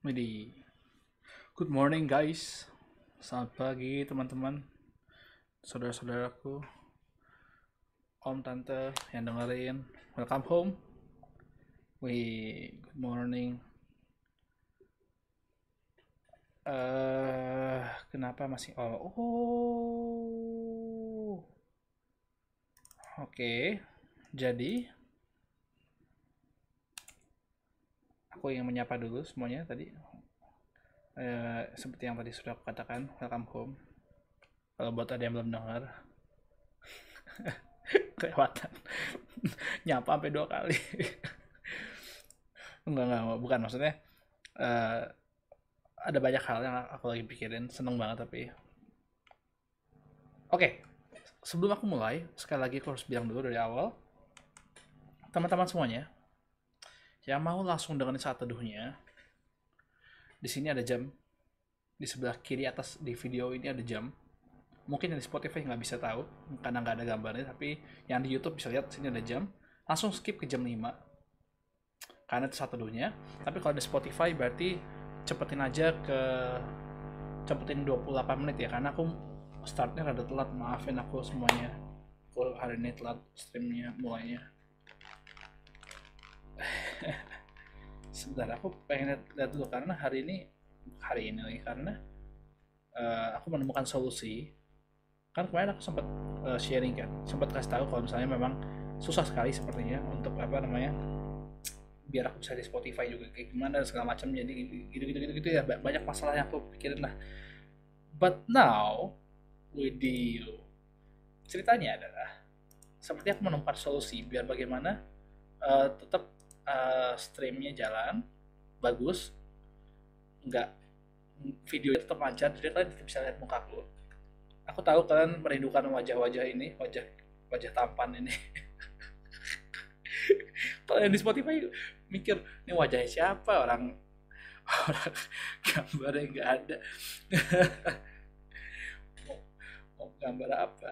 Widih. Good morning guys. Selamat pagi teman-teman. Saudara-saudaraku. Om tante yang dengerin. Welcome home. Wih, good morning. Eh, kenapa masih oh. Oh. Oke. Jadi aku ingin menyapa dulu semuanya tadi. Eh, seperti yang tadi sudah aku katakan welcome home. Kalau buat ada yang belum dengar kelewatan. Nyapa sampai dua kali. Enggak enggak bukan maksudnya eh, ada banyak hal yang aku lagi pikirin seneng banget tapi. Oke sebelum aku mulai sekali lagi aku harus bilang dulu dari awal. Teman-teman semuanya yang mau langsung dengerin saat teduhnya. Di sini ada jam. Di sebelah kiri atas di video ini ada jam. Mungkin yang di Spotify nggak bisa tahu karena nggak ada gambarnya tapi yang di YouTube bisa lihat sini ada jam. Langsung skip ke jam 5 karena itu saat teduhnya. Tapi kalau di Spotify berarti cepetin aja ke cepetin 28 menit ya karena aku startnya rada telat. Maafin aku semuanya. Aku hari ini telat streamnya mulainya sebentar aku pengen lihat, lihat dulu karena hari ini hari ini lagi karena eh, aku menemukan solusi. Kan kemarin aku sempat eh, sharing kan sempat kasih tahu kalau misalnya memang susah sekali sepertinya untuk apa namanya biar aku bisa di Spotify juga kayak gimana dan segala macam jadi gitu gitu gitu, gitu ya Ba- banyak masalah yang aku pikirin lah. But now with you ceritanya adalah seperti aku menemukan solusi biar bagaimana eh, tetap eh, streamnya jalan bagus. Nggak video tetap lancar jadi kalian tetap bisa lihat mukaku aku. Tahu kalian merindukan wajah-wajah ini wajah wajah tampan ini. Kalau yang di Spotify mikir ini wajahnya siapa? Orang orang gambarnya nggak ada. Mau, gambar apa?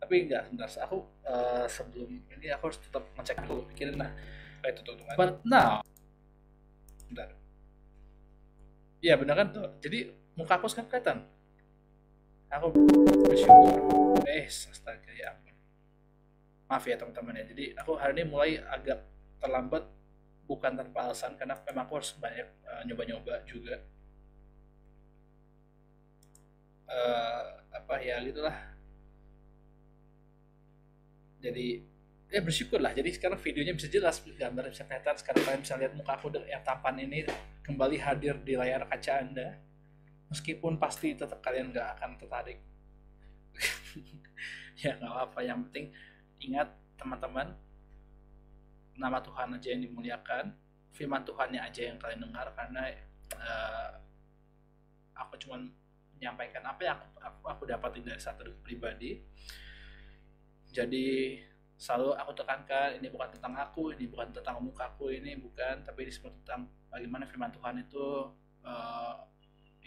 Tapi enggak sebentar aku eh, sebelum ini aku harus tetap ngecek dulu pikirin lah itu tuh kan but now. Bentar. Iya benar kan? Tuh jadi muka aku sekarang kelihatan. Aku bersyukur. Eh astaga ya ampun. Maaf ya teman-teman ya. Jadi aku hari ini mulai agak terlambat bukan tanpa alasan karena memang aku harus banyak eh, nyoba-nyoba juga. Eh, apa ya gitulah. Jadi ya bersyukur lah jadi sekarang videonya bisa jelas gambarnya bisa kelihatan. Sekarang kalian bisa lihat muka aku yang tampan ini kembali hadir di layar kaca anda. Meskipun pasti tetap kalian nggak akan tertarik. Ya nggak apa yang penting ingat teman-teman nama Tuhan aja yang dimuliakan. Firman Tuhannya aja yang kalian dengar. Karena eh, aku cuman menyampaikan apa yang aku, aku, aku dapatin dari satu pribadi. Jadi selalu aku tekankan ini bukan tentang aku ini bukan tentang mukaku ini bukan tapi ini semua tentang bagaimana firman Tuhan itu eh,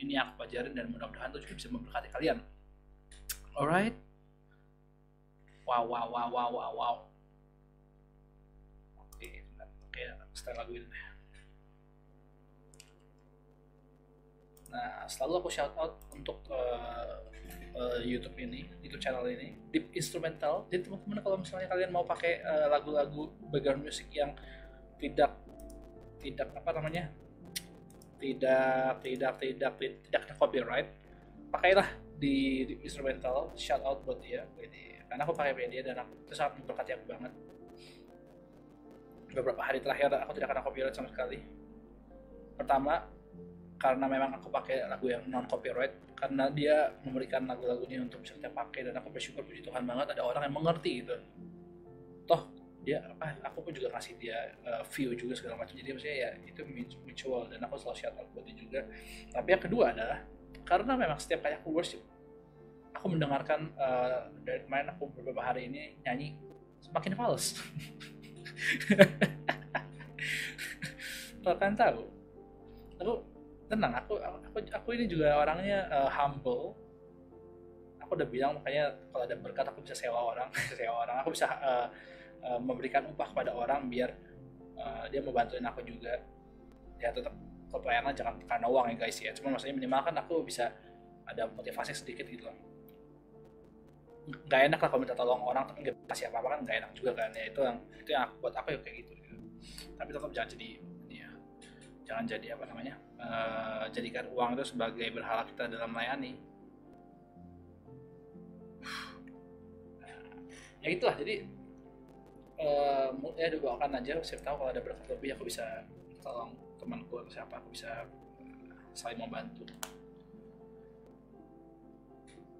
ini aku pelajarin dan mudah-mudahan itu juga bisa memberkati kalian. Alright? Wow wow wow wow wow wow. Oke bentar. oke setel lagu ini. Nah selalu aku shout out untuk eh, eh, YouTube ini YouTube channel ini Deep Instrumental. Jadi teman-teman kalau misalnya kalian mau pakai eh, lagu-lagu background music yang tidak tidak apa namanya tidak tidak tidak tidak, kena copyright pakailah di, di instrumental. Shout out buat dia. Jadi karena aku pakai dia dan aku itu sangat memberkati aku banget. Beberapa hari terakhir aku tidak kena copyright sama sekali. Pertama karena memang aku pakai lagu yang non copyright karena dia memberikan lagu-lagunya untuk bisa kita pakai dan aku bersyukur puji Tuhan banget ada orang yang mengerti gitu. Toh dia apa aku pun juga ngasih dia uh, view juga segala macam. Jadi maksudnya ya itu mutual dan aku selalu shout out buat dia juga. Tapi yang kedua adalah karena memang setiap kali aku worship aku mendengarkan uh, dari kemarin aku beberapa hari ini nyanyi semakin fals. Kalian tahu aku tenang aku aku aku ini juga orangnya uh, humble. Aku udah bilang makanya kalau ada berkat aku bisa sewa orang sewa orang. Aku bisa uh, uh, memberikan upah kepada orang biar uh, dia mau bantuin aku juga. Ya tetap kebayangnya jangan karena uang ya guys ya. Cuma maksudnya minimal kan aku bisa ada motivasi sedikit gitu loh. Nggak enak lah kalau minta tolong orang tapi nggak kasih apa apa kan nggak enak juga kan ya. Itu yang itu yang aku, buat aku ya kayak gitu, gitu. tapi tetap jangan jadi ya jangan jadi apa namanya uh, jadikan uang itu sebagai berhala kita dalam melayani ya itulah jadi uh, ya doakan aja siapa tahu kalau ada berkat lebih aku bisa tolong temanku atau siapa aku bisa saling membantu.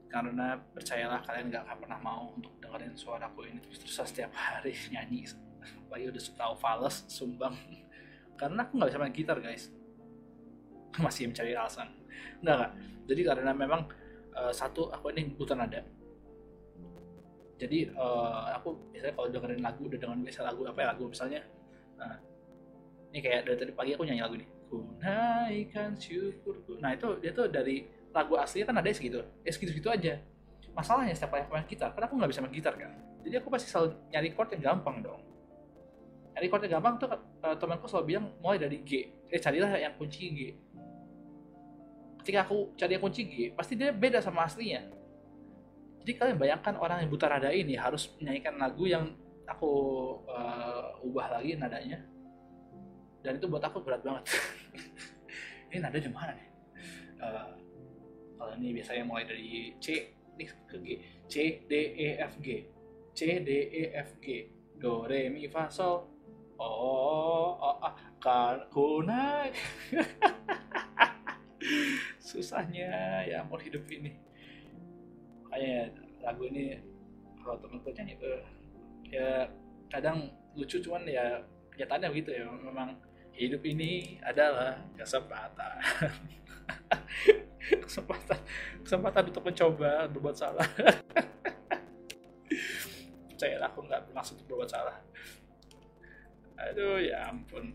Karena percayalah kalian gak akan pernah mau untuk dengerin suaraku ini. Terus-terusan setiap hari nyanyi. Apalagi udah tahu fals sumbang. Karena aku nggak bisa main gitar guys masih mencari alasan. Enggak enggak jadi karena memang uh, satu aku ini buta nada. Jadi uh, aku biasanya kalau dengerin lagu udah dengan biasa lagu apa ya lagu misalnya uh, ini kayak dari tadi pagi aku nyanyi lagu nih ku naikkan syukurku nah itu dia tuh dari lagu aslinya kan ada segitu ya segitu segitu aja. Masalahnya setiap kali aku main gitar karena aku nggak bisa main gitar kan jadi aku pasti selalu nyari chord yang gampang dong. Nyari chord yang gampang tuh uh, temanku selalu bilang mulai dari G. Eh carilah yang kunci G ketika aku cari kunci G pasti dia beda sama aslinya. Jadi kalian bayangkan orang yang buta nada ini harus menyanyikan lagu yang aku uh, ubah lagi nadanya. Dan itu buat aku berat banget. Ini nada di mana nih? Uh, kalau ini biasanya mulai dari C nih ke G. C D E F G. C D E F G. Do re mi fa sol. Oh oh ah kan naik susahnya ya mau hidup ini. Makanya lagu ini kalau temen nyanyi uh, ya kadang lucu cuman ya kenyataannya begitu ya. Memang hidup ini adalah kesempatan. Kesempatan kesempatan untuk mencoba berbuat salah. Saya aku nggak bermaksud untuk berbuat salah. Aduh ya ampun.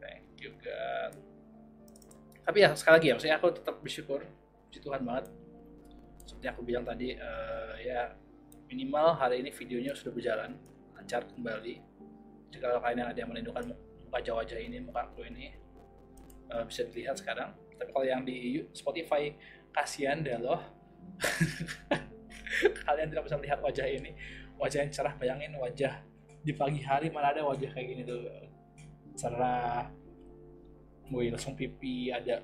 Thank you God tapi ya sekali lagi ya maksudnya aku tetap bersyukur puji Tuhan banget. Seperti aku bilang tadi uh, ya minimal hari ini videonya sudah berjalan lancar kembali. Jika kalian ada yang merindukan wajah-wajah ini muka aku ini uh, bisa dilihat sekarang. Tapi kalau yang di Spotify kasihan deh loh. Kalian tidak bisa melihat wajah ini. Wajah yang cerah bayangin wajah di pagi hari mana ada wajah kayak gini tuh. Cerah gue langsung pipi ada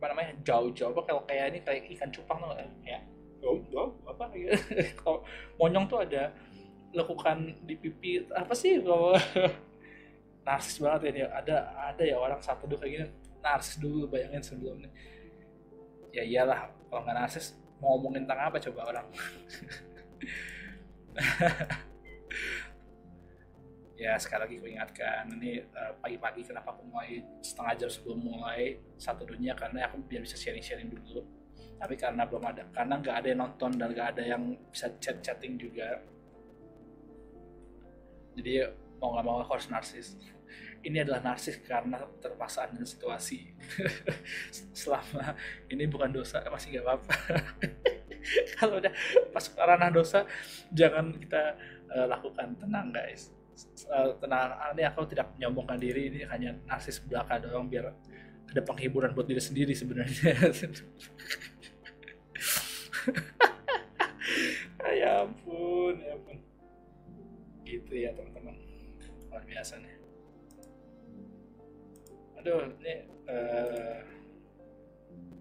apa namanya jauh-jauh apa kalau kayak ini kayak ikan cupang tuh kayak jauh jauh apa gitu. Kalau monyong tuh ada lakukan di pipi apa sih kalau narsis banget ini ada ada ya orang satu dulu kayak gini narsis dulu bayangin sebelumnya. Ya iyalah kalau nggak narsis mau ngomongin tentang apa coba orang ya sekali lagi aku ingatkan ini uh, pagi-pagi kenapa aku mulai setengah jam sebelum mulai satu dunia karena aku biar bisa sharing-sharing dulu. Tapi karena belum ada karena nggak ada yang nonton dan nggak ada yang bisa chat-chatting juga. Jadi mau nggak mau aku harus narsis. Ini adalah narsis karena terpaksaan dan situasi. Selama ini bukan dosa masih gak apa-apa. Kalau udah masuk ranah dosa jangan kita uh, lakukan. Tenang guys. uh, tenang ini aku tidak menyombongkan diri ini hanya narsis belaka doang biar ada penghiburan buat diri sendiri sebenarnya. Ya ampun ya ampun. Gitu ya teman-teman. Luar biasa nih. Aduh ini uh,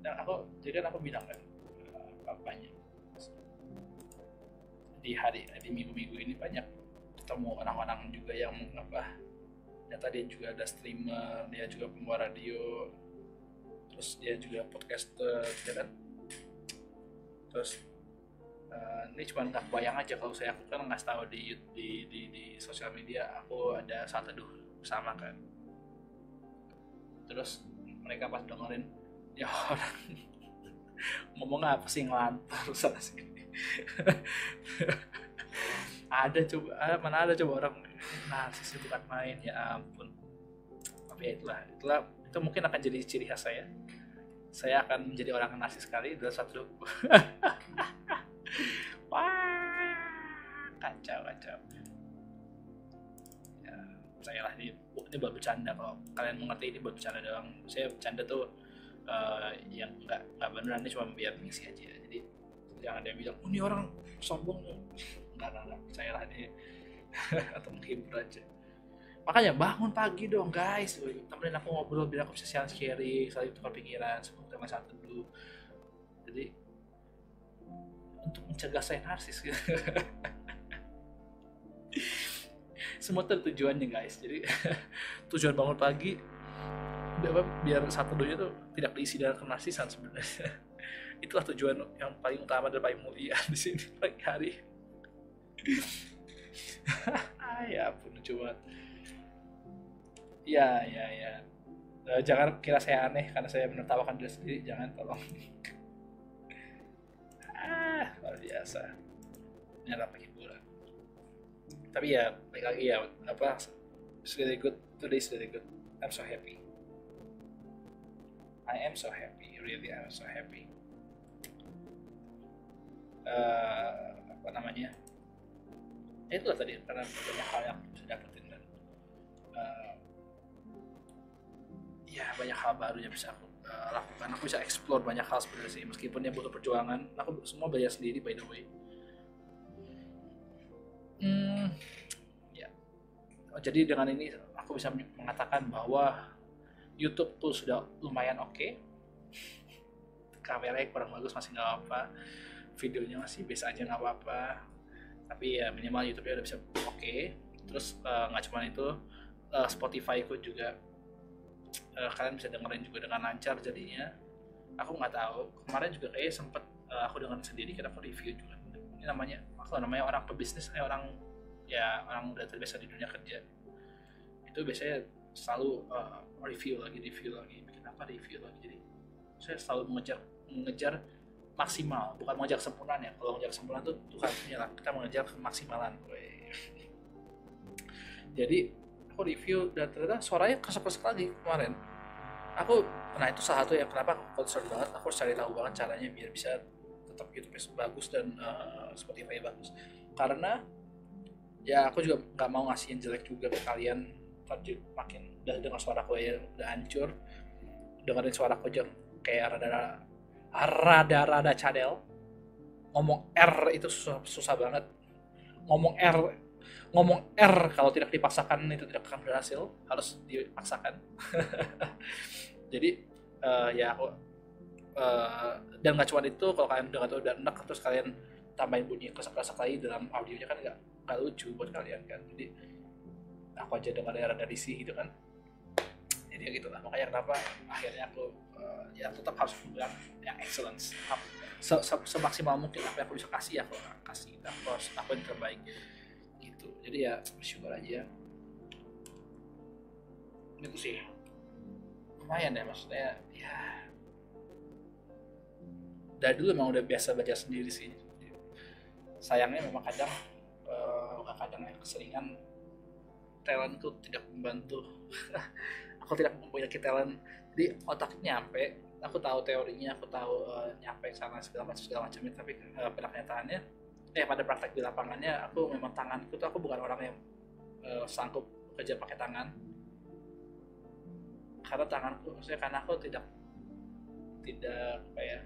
dan aku jadi kan aku bilang kan uh, papanya di hari di minggu-minggu ini banyak ketemu orang-orang juga yang apa ya tadi juga ada streamer dia juga pembawa radio terus dia juga podcaster ya kan? Terus uh, ini cuma nggak bayang aja kalau saya aku kan nggak tahu di di di, di sosial media aku ada saat teduh sama kan. Terus mereka pas dengerin ya orang ngomong apa sih ngelantur sana sini ada coba ah, mana ada coba orang narsis bukan main ya ampun. Tapi ya itulah itulah itu mungkin akan jadi ciri khas saya. Saya akan menjadi orang narsis sekali dalam satu wah kacau kacau. Percayalah ini ini buat bercanda kalau kalian mengerti ini buat bercanda doang. Saya bercanda tuh uh, yang nggak nggak beneran ini cuma biar misi aja. Jadi jangan ada yang bilang oh, ini orang sombong. Nggak nggak nggak percayalah ini atau menghibur aja. Makanya bangun pagi dong guys. Temenin aku ngobrol biar aku bisa share sharing saling tukar pikiran semua tema satu dulu. Jadi untuk mencegah saya narsis. Gitu semua tujuannya guys. Jadi tujuan bangun pagi biar, biar satu dunia tuh tidak diisi dengan kenarsisan sebenarnya. Itulah tujuan yang paling utama dan paling mulia di sini pagi hari. Ah, ya pun coba ya ya ya. Uh, jangan kira saya aneh karena saya menertawakan diri sendiri jangan tolong. Ah luar biasa. Adalah pagi tapi ya baik lagi ya apa it's really good. Today is really good. I'm so happy I am so happy really I'm so happy. Uh, apa namanya? Ya itulah tadi karena banyak hal yang bisa dapetin dan uh, ya banyak hal baru yang bisa aku uh, lakukan. Aku bisa explore banyak hal sebenarnya sih meskipun dia butuh perjuangan. Aku semua belajar sendiri by the way. Hmm, ya. Oh, jadi dengan ini aku bisa mengatakan bahwa YouTube tuh sudah lumayan oke. Okay. kameranya kurang bagus masih nggak apa-apa. Videonya masih biasa aja nggak apa-apa. Tapi ya minimal YouTube-nya udah bisa oke. Okay. terus eh, nggak uh, cuma itu uh, Spotify ku juga uh, kalian bisa dengerin juga dengan lancar jadinya. Aku nggak tahu kemarin juga kayak sempet uh, aku dengerin sendiri kita aku review juga. Ini namanya kalau namanya orang pebisnis eh orang ya orang udah terbiasa di dunia kerja. Itu biasanya selalu uh, review lagi review lagi bikin apa review lagi. Jadi saya selalu mengejar mengejar maksimal. Bukan mengejar sempurna ya. Kalau mengejar sempurna itu Tuhan punya lah. Kita mengejar kemaksimalan. Jadi aku review dan ternyata suaranya kesek-kesek lagi kemarin. Aku nah itu salah satu yang kenapa aku concern banget. Aku cari tahu banget caranya biar bisa tetap YouTube bagus dan uh, Spotify bagus. Karena ya aku juga nggak mau ngasih yang jelek juga ke kalian tapi makin udah dengar suara aku ya udah hancur dengerin suara aku aja kayak rada rada rada cadel. Ngomong R itu susah, susah banget. Ngomong R ngomong R kalau tidak dipaksakan itu tidak akan berhasil harus dipaksakan. Jadi uh, ya aku uh, dan nggak cuma itu kalau kalian udah tahu udah enak terus kalian tambahin bunyi kesak-kesak lagi dalam audionya kan nggak nggak lucu buat kalian kan. Jadi aku aja dengar dari risih gitu kan. Jadi ya gitu lah makanya kenapa akhirnya aku uh, ya tetap harus bilang yang excellence. Se -se semaksimal mungkin apa yang aku bisa kasih aku kasih. Aku harus aku yang terbaik gitu. Jadi ya bersyukur aja itu sih. Lumayan ya maksudnya ya. Dari dulu emang udah biasa baca sendiri sih. Sayangnya memang kadang uh, kadang ya keseringan talent itu tidak membantu. Aku tidak mempunyai talent. Jadi otak nyampe aku tahu teorinya aku tahu uh, nyampe sana segala macam segala macam tapi uh, pada kenyataannya eh pada praktek di lapangannya aku memang tanganku tuh aku bukan orang yang uh, sanggup kerja pakai tangan. Karena tanganku maksudnya karena aku tidak tidak kayak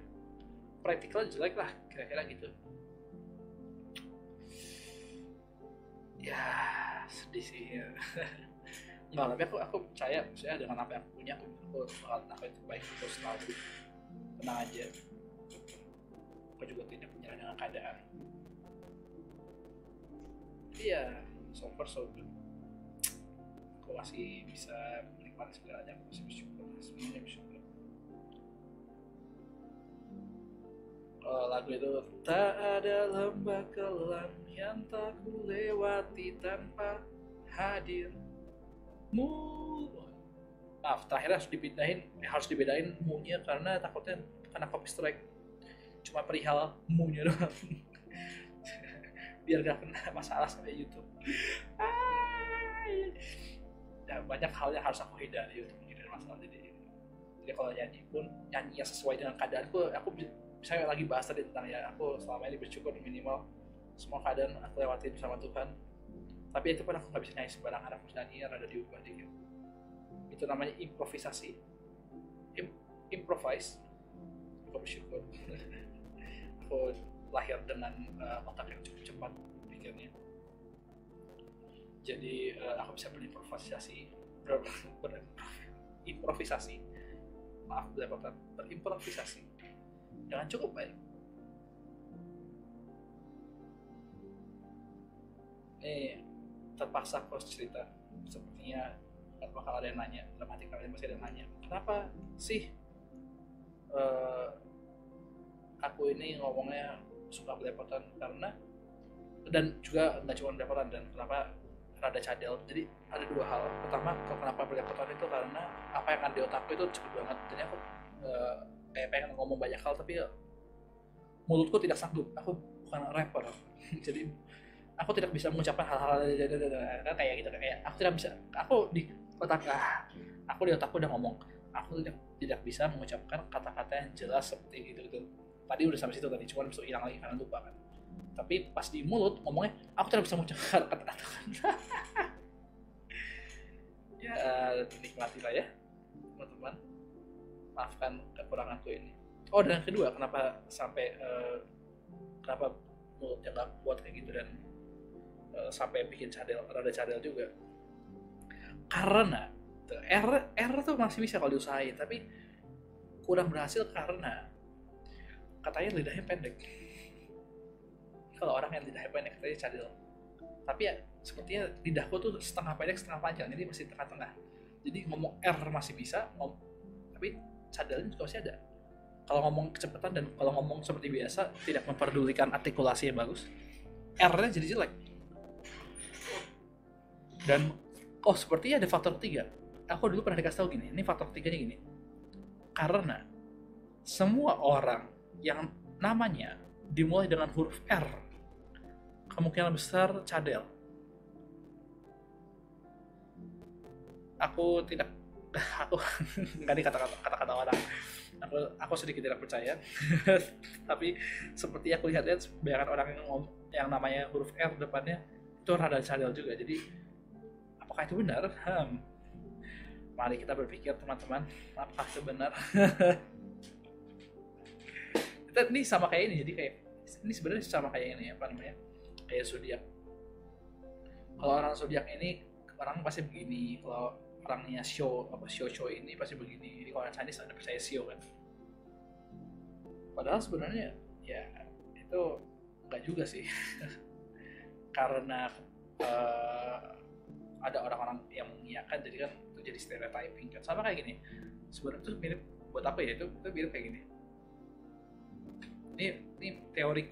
praktikal jelek lah kira-kira gitu ya sedih sih ya. nggak tapi aku aku percaya saya dengan apa yang aku punya aku bakal apa yang terbaik aku selalu tenang aja. Aku juga tidak menyerah dengan keadaan. Iya so far so good. Aku masih bisa menikmati segalanya aku masih bersyukur semuanya bersyukur lagu itu. Tak ada lembah kelam yang tak ku lewati tanpa hadirmu maaf terakhir harus dipindahin eh, harus dibedain munya karena takutnya karena copy strike cuma perihal munya doang. Biar gak kena masalah sama YouTube. Ya, banyak hal yang harus aku hindari untuk menghindari masalah. Jadi jadi kalau nyanyi pun nyanyi yang sesuai dengan keadaanku aku saya lagi bahas tadi tentang ya aku selama ini bersyukur minimal semua keadaan aku lewati bersama Tuhan. Tapi itu pun aku nggak bisa nyanyi sembarangan aku nyanyi rada diubah dikit itu namanya improvisasi. Im improvise. Aku bersyukur. Aku lahir dengan uh, otak yang cukup cepat pikirnya. Jadi uh, aku bisa berimprovisasi ber, berimprovisasi. Maaf berimprovisasi dengan cukup baik. Ini terpaksa harus cerita. Sepertinya nggak bakal ada yang nanya. Dalam hati kalian masih ada yang nanya. Kenapa sih uh, aku ini ngomongnya suka belepotan? Karena dan juga nggak cuma belepotan dan kenapa rada cadel. Jadi ada dua hal. Pertama kenapa belepotan itu? Karena apa yang ada di otakku itu cepet banget. Jadi aku uh, kayak pengen ngomong banyak hal tapi mulutku tidak sanggup. Aku bukan rapper jadi aku tidak bisa mengucapkan hal-hal kan kayak gitu kayak aku tidak bisa aku di otak ah, aku di otakku udah ngomong. Aku tidak tidak bisa mengucapkan kata-kata yang jelas seperti itu gitu. Tadi udah sampai situ tadi cuma bisa hilang lagi karena lupa kan. Tapi pas di mulut ngomongnya aku tidak bisa mengucapkan kata-kata. Ya nikmati lah ya maafkan kekuranganku ini. Oh dan yang kedua kenapa sampai uh, kenapa mulutnya nggak kuat kayak gitu dan uh, sampai bikin cadel rada cadel juga? Karena R R tuh masih bisa kalau diusahain tapi kurang berhasil karena katanya lidahnya pendek. Kalau orang yang lidahnya pendek katanya cadel tapi ya sepertinya lidahku tuh setengah pendek setengah panjang jadi masih tengah-tengah. Jadi ngomong R masih bisa ngom tapi cadelnya juga masih ada. Kalau ngomong kecepatan dan kalau ngomong seperti biasa tidak memperdulikan artikulasi yang bagus R-nya jadi jelek. Dan oh sepertinya ada faktor ketiga aku dulu pernah dikasih tahu gini ini faktor ketiganya gini. Karena semua orang yang namanya dimulai dengan huruf R kemungkinan besar cadel. Aku tidak aku nggak nih kata-kata orang. Aku aku sedikit tidak percaya. Tapi seperti aku lihat-lihat kebanyakan orang yang yang namanya huruf R depannya itu rada cadel juga. Jadi apakah itu benar? Hmm. mari kita berpikir teman-teman apakah itu benar? Kita ini sama kayak ini jadi kayak ini sebenarnya sama kayak ini apa namanya kayak zodiak. Kalau orang zodiak ini orang pasti begini. Kalau orangnya show apa show show ini pasti begini. Jadi kalau Chinese ada percaya show kan? Padahal sebenarnya ya itu enggak juga sih. Karena uh, ada orang-orang yang mengiyakan jadi kan itu jadi stereotyping kan? Sama kayak gini sebenarnya itu mirip buat apa ya itu itu mirip kayak gini. Ini ini teori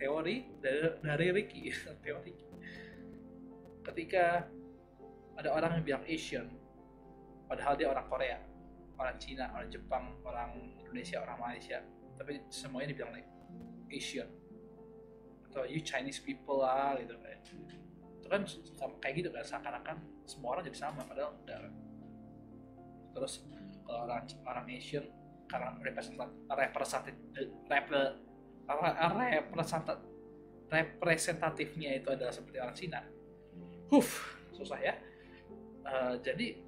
teori dari, dari Ricky teori ketika ada orang yang bilang Asian padahal dia orang Korea orang Cina orang Jepang orang Indonesia orang Malaysia. Tapi semuanya dibilang like Asian. Atau you Chinese people lah gitu kayak. Itu kan kayak gitu kan seakan-akan semua orang jadi sama padahal enggak kan. Terus kalau orang orang Asian karena representatif representatif representatifnya itu adalah seperti orang Cina. Huh susah ya uh, jadi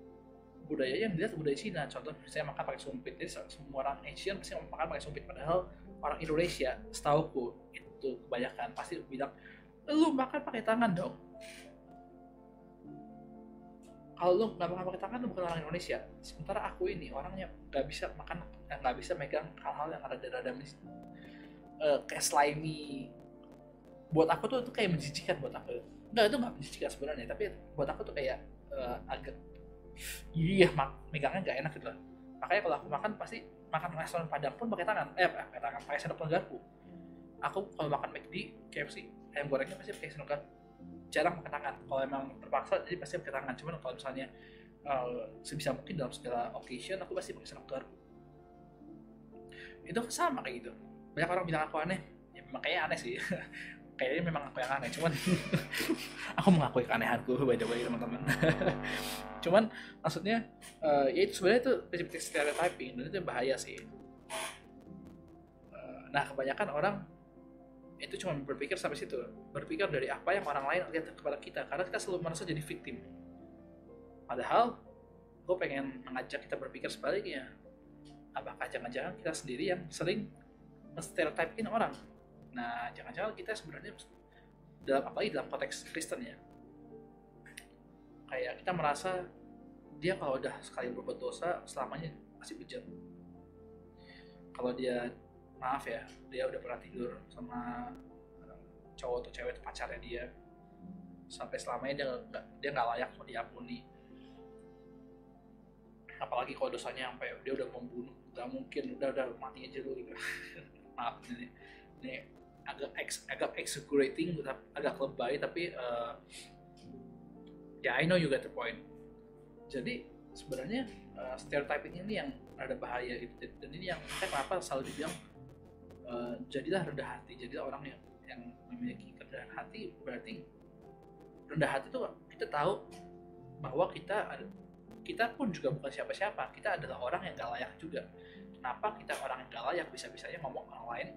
budaya yang dilihat budaya Cina. Contoh saya makan pakai sumpit. Jadi semua orang Asian pasti makan pakai sumpit. Padahal orang Indonesia setauku itu kebanyakan pasti bilang lu makan pakai tangan dong. Kalau lu nggak makan pakai tangan lu bukan orang Indonesia. Sementara aku ini orangnya nggak bisa makan eh, nggak bisa megang hal-hal yang ada rada uh, kayak slimy. Buat aku tuh itu kayak menjijikan buat aku. Nggak itu nggak menjijikan sebenarnya. Tapi buat aku tuh kayak uh, agak iya mak megangnya nggak enak gitu lah. Makanya kalau aku makan pasti makan restoran padang pun pakai tangan. Eh pakai tangan pakai sendok garpu aku kalau makan McD KFC ayam gorengnya pasti pakai sendok garpu jarang pakai tangan. Kalau emang terpaksa jadi pasti pakai tangan. Cuman kalau misalnya uh, sebisa mungkin dalam segala occasion aku pasti pakai sendok garpu itu sama kayak gitu. Banyak orang bilang aku aneh. Ya memang kayaknya aneh sih kayaknya memang aku yang aneh. Cuman aku mengakui keanehanku by the way teman-teman. Cuman maksudnya uh, ya itu sebenarnya itu prinsip stereotyping. Dan itu bahaya sih. Uh, nah kebanyakan orang itu cuma berpikir sampai situ. Berpikir dari apa yang orang lain lihat kepada kita. Karena kita selalu merasa jadi victim. Padahal gue pengen mengajak kita berpikir sebaliknya. Apakah jangan-jangan kita sendiri yang sering stereotypein orang nah jangan-jangan kita sebenarnya dalam apalagi dalam konteks Kristen ya. Kayak kita merasa dia kalau udah sekali berbuat dosa selamanya masih bejat. Kalau dia maaf ya dia udah pernah tidur sama cowok atau cewek pacarnya dia sampai selamanya dia nggak dia nggak layak mau diampuni. Apalagi kalau dosanya sampai dia udah membunuh nggak mungkin udah udah mati aja dulu gitu. Maaf ini ini agak ex, agak exaggerating agak lebay tapi uh, ya I know you get the point. Jadi sebenarnya uh, stereotyping ini yang ada bahaya gitu. Dan ini yang saya kenapa selalu dibilang uh, jadilah rendah hati. Jadilah orang yang yang memiliki kerendahan hati berarti rendah hati itu kita tahu bahwa kita kita pun juga bukan siapa-siapa. Kita adalah orang yang gak layak juga. Kenapa kita orang yang gak layak? Bisa-bisanya ngomong orang lain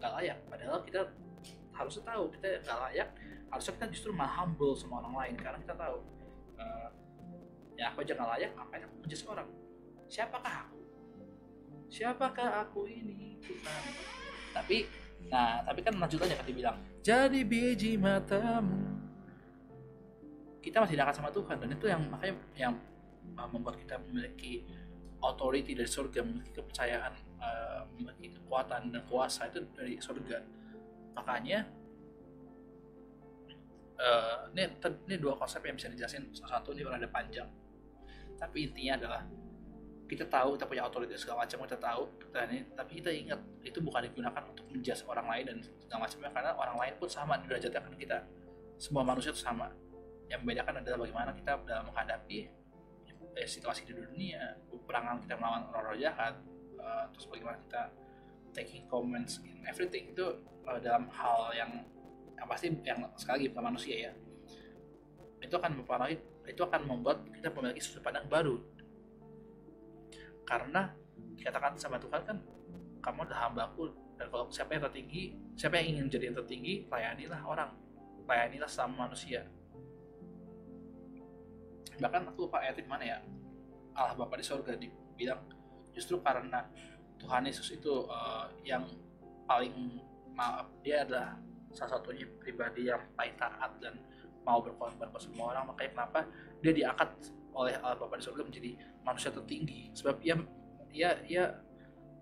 gak layak. Padahal kita harus tahu kita gak layak harusnya kita justru malah humble sama orang lain karena kita tahu uh, ya aku aja gak layak ngapain aku menjadi seorang siapakah aku? Siapakah aku ini? Tuhan tapi nah tapi kan lanjutannya kan dibilang jadi biji matamu. Kita masih dekat sama Tuhan dan itu yang makanya yang uh, membuat kita memiliki authority dari surga memiliki kepercayaan memiliki kekuatan dan kuasa itu dari surga. Makanya uh, ini ini dua konsep yang bisa dijelasin. Salah satu ini ada panjang. Tapi intinya adalah kita tahu kita punya otoritas segala macam kita tahu kita ini tapi kita ingat itu bukan digunakan untuk menjudge orang lain dan segala macamnya karena orang lain pun sama derajatnya dengan kita. Semua manusia itu sama. Yang membedakan adalah bagaimana kita dalam menghadapi eh, situasi di dunia peperangan kita melawan orang-orang jahat uh, terus bagaimana kita taking comments in everything. Itu uh, dalam hal yang yang pasti yang sekali lagi bukan manusia ya. Itu akan mempengaruhi itu akan membuat kita memiliki sudut pandang baru. Karena dikatakan sama Tuhan kan kamu adalah hambaku. Dan kalau siapa yang tertinggi siapa yang ingin jadi yang tertinggi layanilah orang. Layanilah sama manusia. Bahkan aku lupa ayat mana ya. Allah Bapa di surga dibilang justru karena Tuhan Yesus itu uh, yang paling maaf dia adalah salah satunya pribadi yang paling taat dan mau berkorban buat semua orang. Makanya kenapa dia diangkat oleh Allah Bapa di surga menjadi manusia tertinggi. Sebab ia ia ia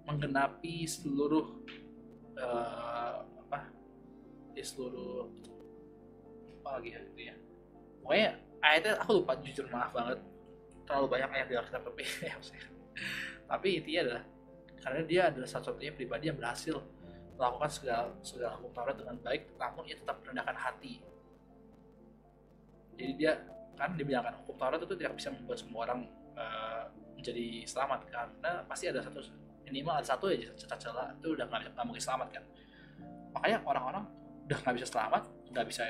menggenapi seluruh uh, apa di seluruh apa lagi ya itu ya. Pokoknya ayatnya aku lupa jujur maaf banget. Terlalu banyak ayat di Alkitab tapi tapi intinya adalah karena dia adalah satu-satunya pribadi yang berhasil melakukan segala segala hukum Taurat dengan baik namun ia tetap merendahkan hati. Jadi dia kan dibilangkan hukum Taurat itu tidak bisa membuat semua orang uh, menjadi selamat karena pasti ada satu minimal ada satu aja cacat celah itu udah nggak bisa nggak mungkin selamat kan. Makanya orang-orang udah nggak bisa selamat nggak bisa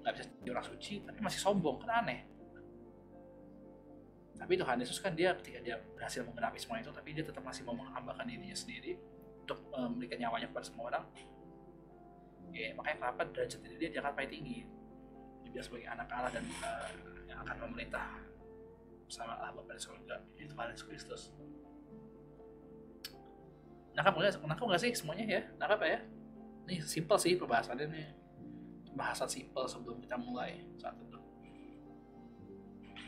nggak bisa jadi orang suci tapi masih sombong kan aneh tapi Tuhan Yesus kan dia ketika dia berhasil menggenapi semua itu tapi dia tetap masih mau menghambakan dirinya sendiri untuk memberikan nyawanya kepada semua orang. Ya makanya kenapa derajat diri dia diangkat paling tinggi? Dia sebagai anak Allah dan uh, yang akan memerintah bersama Allah Bapa di surga yaitu Tuhan Yesus Kristus. Nangkap nggak nangkap nggak sih semuanya ya? Nangkap ya? Ini simpel sih pembahasannya nih. Bahasan simpel sebelum kita mulai saat itu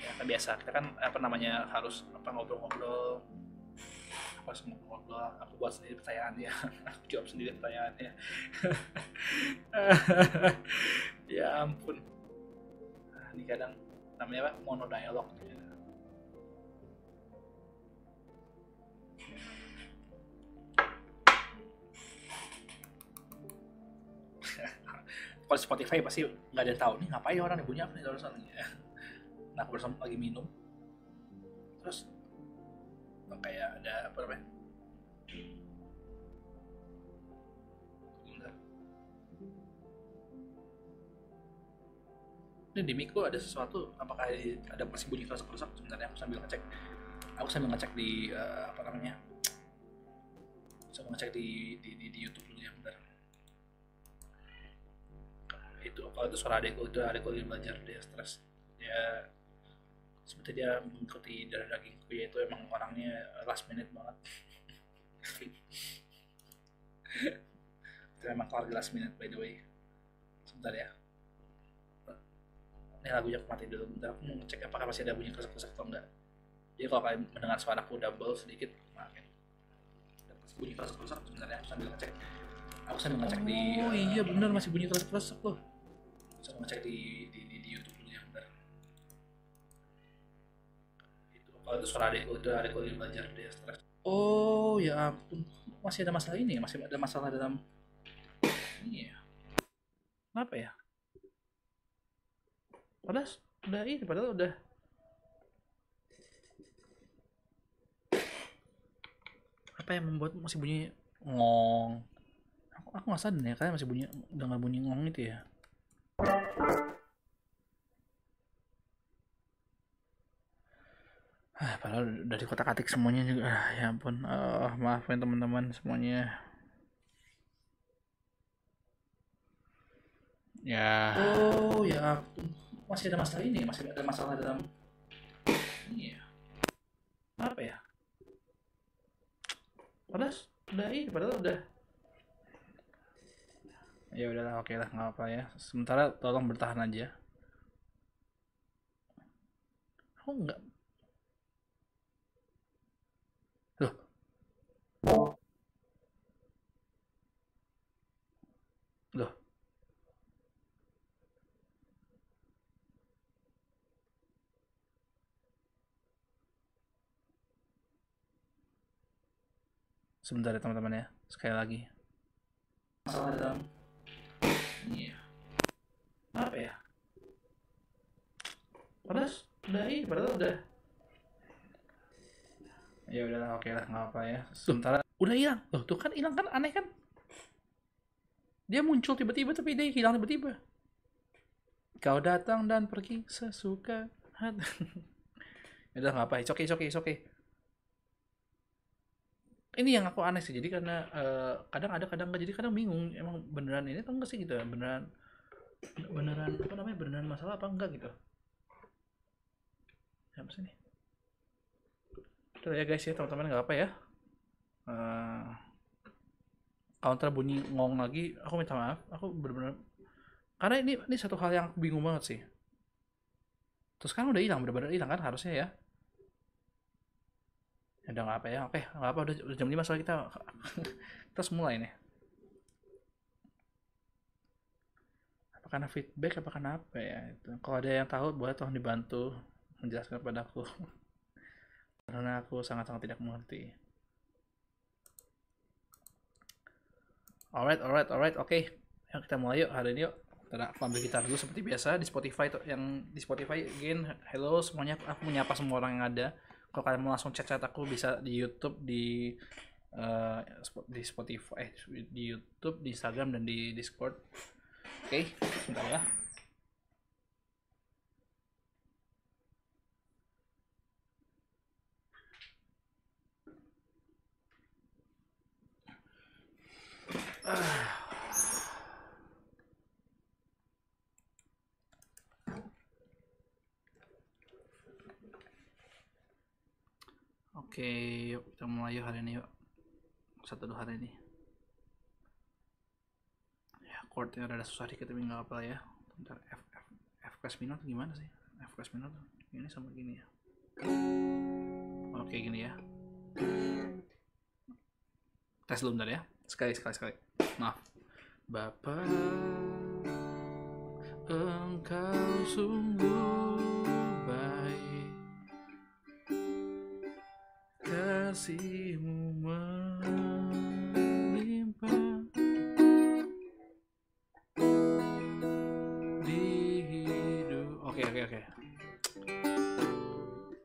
ya biasa kita kan apa namanya harus apa ngobrol-ngobrol. Apa semua ngobrol aku buat sendiri pertanyaannya. Aku jawab sendiri pertanyaannya. Ya ampun. Ini kadang namanya apa? Monodialog. Kalau Spotify pasti nggak ada tahu nih ngapain orang yang punya apa nih barusan nah aku bersama lagi minum terus kayak ada apa namanya? Ini di mic ada sesuatu apakah ada masih bunyi keras kerusak sebenarnya aku sambil ngecek. Aku sambil ngecek di uh, apa namanya? Sambil ngecek di di, di, di YouTube dulu ya bentar. Itu kalau itu suara adekku itu adekku lagi belajar dia stres. Ya seperti dia mengikuti darah dagingku ya itu emang orangnya last minute banget. Itu emang keluarga last minute by the way. Sebentar ya. Ini lagunya aku mati dulu bentar. Aku mau ngecek apakah masih ada bunyi kesek-kesek atau enggak. Jadi kalau kalian mendengar suaraku double sedikit maafin. Bunyi kesek-kesek sebentar ya. Sambil ngecek. Aku sambil ngecek di oh iya benar masih bunyi kesek-kesek tuh saya ngecek di, di, di, di YouTube dulu ya bentar itu kalau itu suara adekku itu adekku lagi belajar dia stres. Oh ya ampun. Masih ada masalah ini ya? masih ada masalah dalam ini ya? Kenapa ya? Padahal udah ini padahal udah apa yang membuat masih bunyi ngong? Aku aku nggak sadar ya kalian masih bunyi udah nggak bunyi ngong itu ya ah padahal udah di kotak atik semuanya juga ah, ya ampun. Oh, maafin teman-teman semuanya. Ya. Oh ya masih ada masalah ini masih ada masalah dalam ini ya. Apa ya? Padahal udah ini padahal udah. Ya udahlah oke lah nggak apa ya. Sementara tolong bertahan aja. Aku nggak loh loh sebentar ya teman-teman ya sekali lagi masalah dalam Iya. Apa ya? Padahal udah ini, padahal udah. Ya udahlah, oke lah, nggak apa ya. Sementara udah hilang. Loh, tuh kan hilang kan aneh kan? Dia muncul tiba-tiba tapi dia hilang tiba-tiba. Kau datang dan pergi sesuka hati. Ya udah nggak apa, okay, it's okay, it's okay. Ini yang aku aneh sih, jadi karena eh, kadang ada kadang nggak, jadi kadang bingung emang beneran ini atau enggak sih gitu ya, beneran beneran apa namanya beneran masalah apa enggak gitu. Apa sih ini? Udah ya guys ya teman-teman nggak apa ya. Eh, counter bunyi ngong lagi, aku minta maaf, aku bener-bener karena ini ini satu hal yang aku bingung banget sih. Terus kan udah hilang, bener-bener hilang kan harusnya ya. Udah nggak apa ya, oke nggak apa udah, jam 5 soalnya kita harus mulai nih. Apa karena feedback apa karena apa ya itu. Kalau ada yang tahu boleh tolong dibantu menjelaskan padaku. Karena aku sangat-sangat tidak mengerti. Alright, alright, alright, oke. Yuk kita mulai yuk hari ini yuk. Kita ambil gitar dulu seperti biasa di Spotify yang di Spotify again hello semuanya aku menyapa semua orang yang ada. Kalau kalian mau langsung chat-chat aku bisa di YouTube di Spo- di Spotify eh di YouTube, di Instagram dan di Discord. Oke, sebentar ya. Oke, yuk kita mulai yuk hari ini yuk. Satu dua hari ini. Ya, chordnya rada susah dikit tapi nggak apa ya. Bentar, F, F, F class minor tuh gimana sih? F class minor tuh ini sama gini ya. Oke, gini ya. Tes dulu bentar ya. Sekali, sekali, sekali. Maaf. Bapak, engkau sungguh kasihmu melimpah di oke oke oke.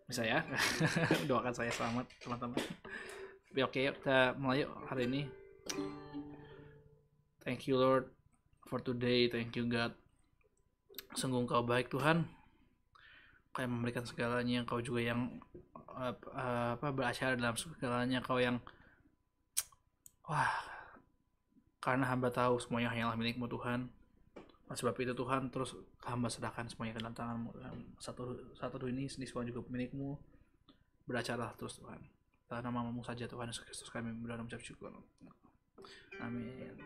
Bisa ya? Doakan saya selamat teman-teman. Tapi oke yuk, kita mulai hari ini. Thank you Lord for today. Thank you God. Sungguh engkau baik Tuhan. Kau yang memberikan segalanya kau juga yang ap- apa beracara dalam segalanya kau yang wah karena hamba tahu semuanya hanyalah milikmu Tuhan Oleh sebab itu Tuhan terus hamba serahkan semuanya ke dalam tanganmu. Satu satu ini ini semua juga milikmu. Beracarlah terus Tuhan. Dalam namamu saja Tuhan Yesus Kristus kami berdoa mengucap syukur. Amin.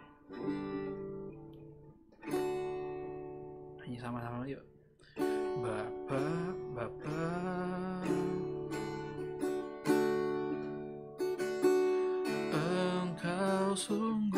Hanya sama-sama yuk. Bapak, Bapak. Engkau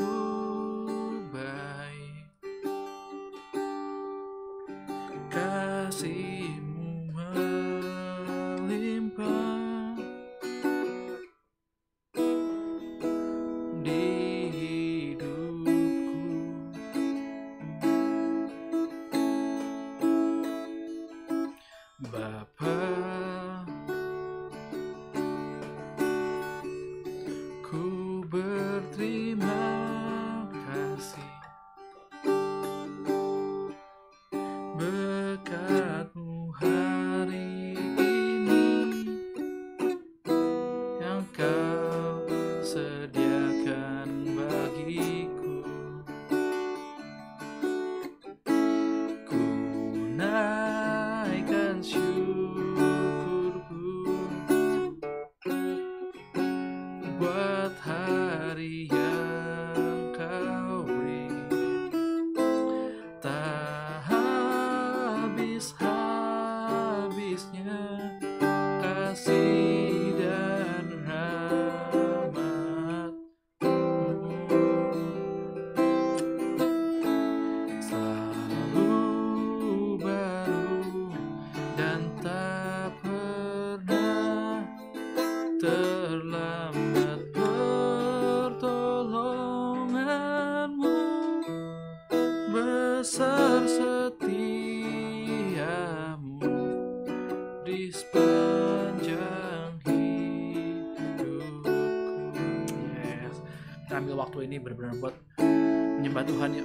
waktu ini benar-benar buat menyembah Tuhan ya.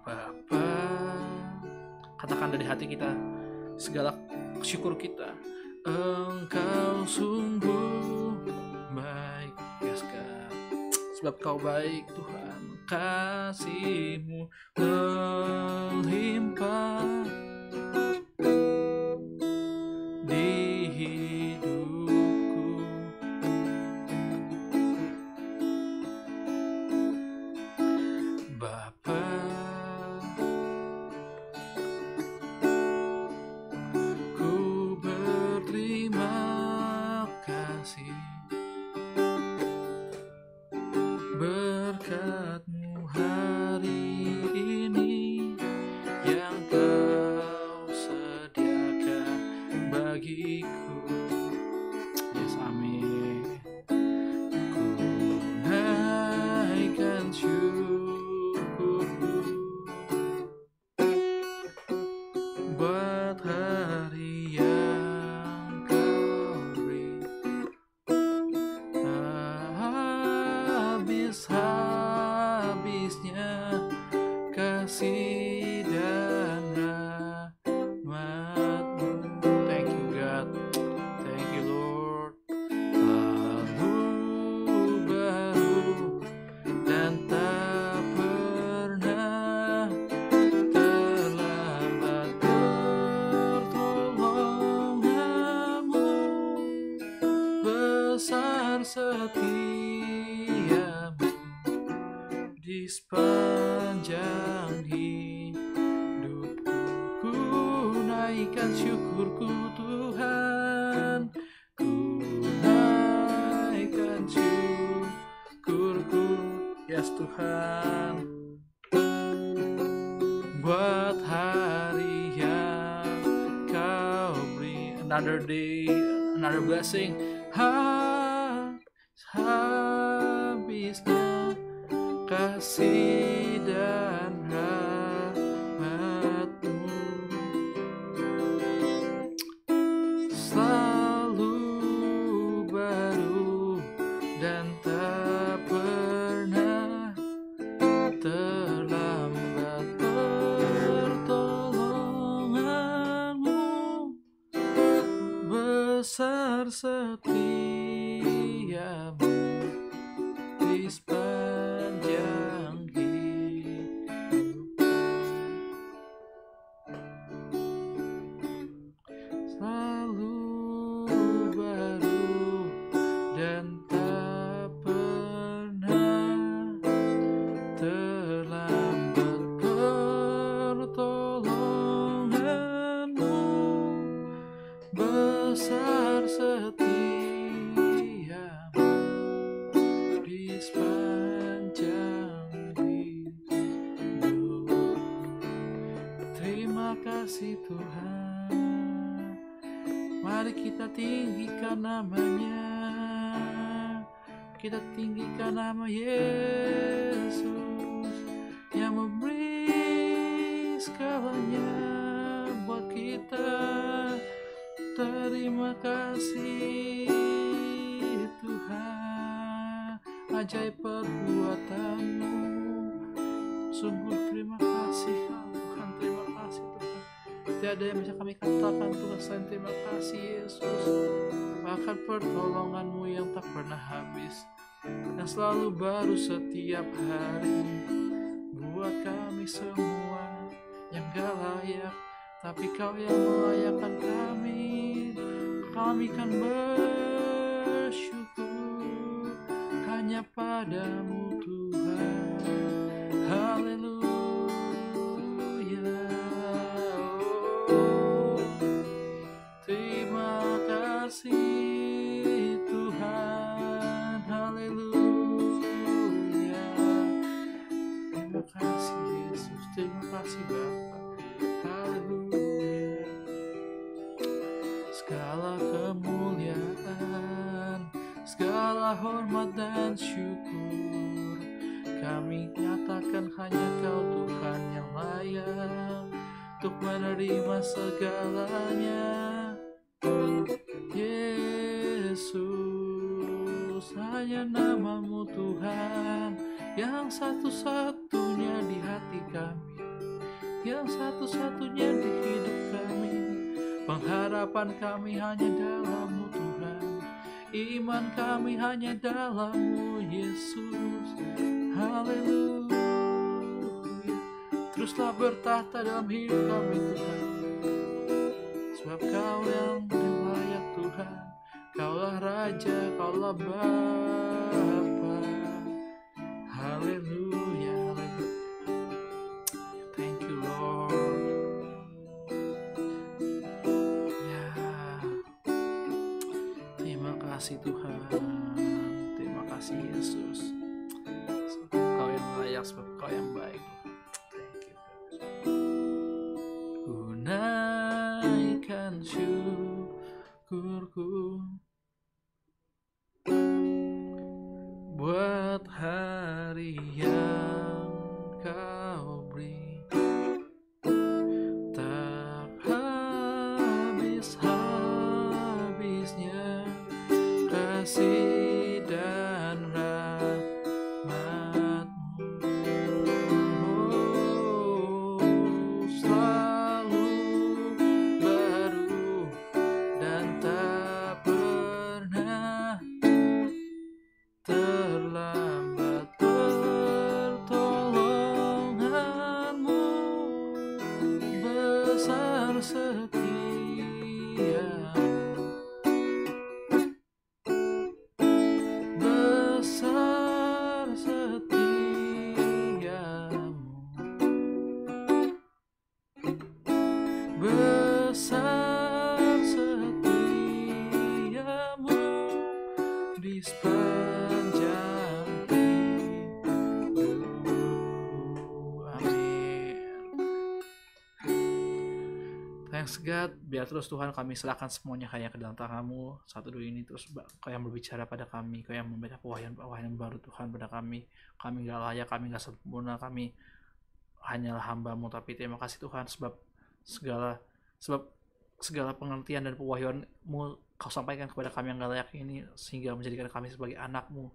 Bapa katakan dari hati kita segala syukur kita. Engkau sungguh baik God Sebab kau baik Tuhan. Kasihmu buat hari yang kau beri another day another blessing. Habis habisnya kasih selalu baru setiap hari. Buat kami semua yang gak layak Tapi kau yang melayakkan kami. Kami kan bersyukur Hanya padamu satu-satunya di hati kami Yang satu-satunya di hidup kami. Pengharapan kami hanya dalammu Tuhan. Iman kami hanya dalammu Yesus. Haleluya. Teruslah bertahta dalam hidup kami Tuhan. Sebab kau yang layak Tuhan. Kaulah Raja, kaulah Bapa kasih Tuhan. Terima kasih Yesus. Sebab kau yang layak Sebab kau yang baik. Thank you. Ku naikkan Thanks God, biar terus Tuhan kami serahkan semuanya kayak ke dalam tanganmu satu dua ini terus kau yang berbicara pada kami, kau yang memberikan pewahyang-pewahyang baru Tuhan pada kami. Kami gak layak, kami gak sempurna, kami hanyalah hambamu. Tapi terima kasih Tuhan sebab segala sebab segala pengertian dan pewahyanmu kau sampaikan kepada kami yang gak layak ini sehingga menjadikan kami sebagai anakmu.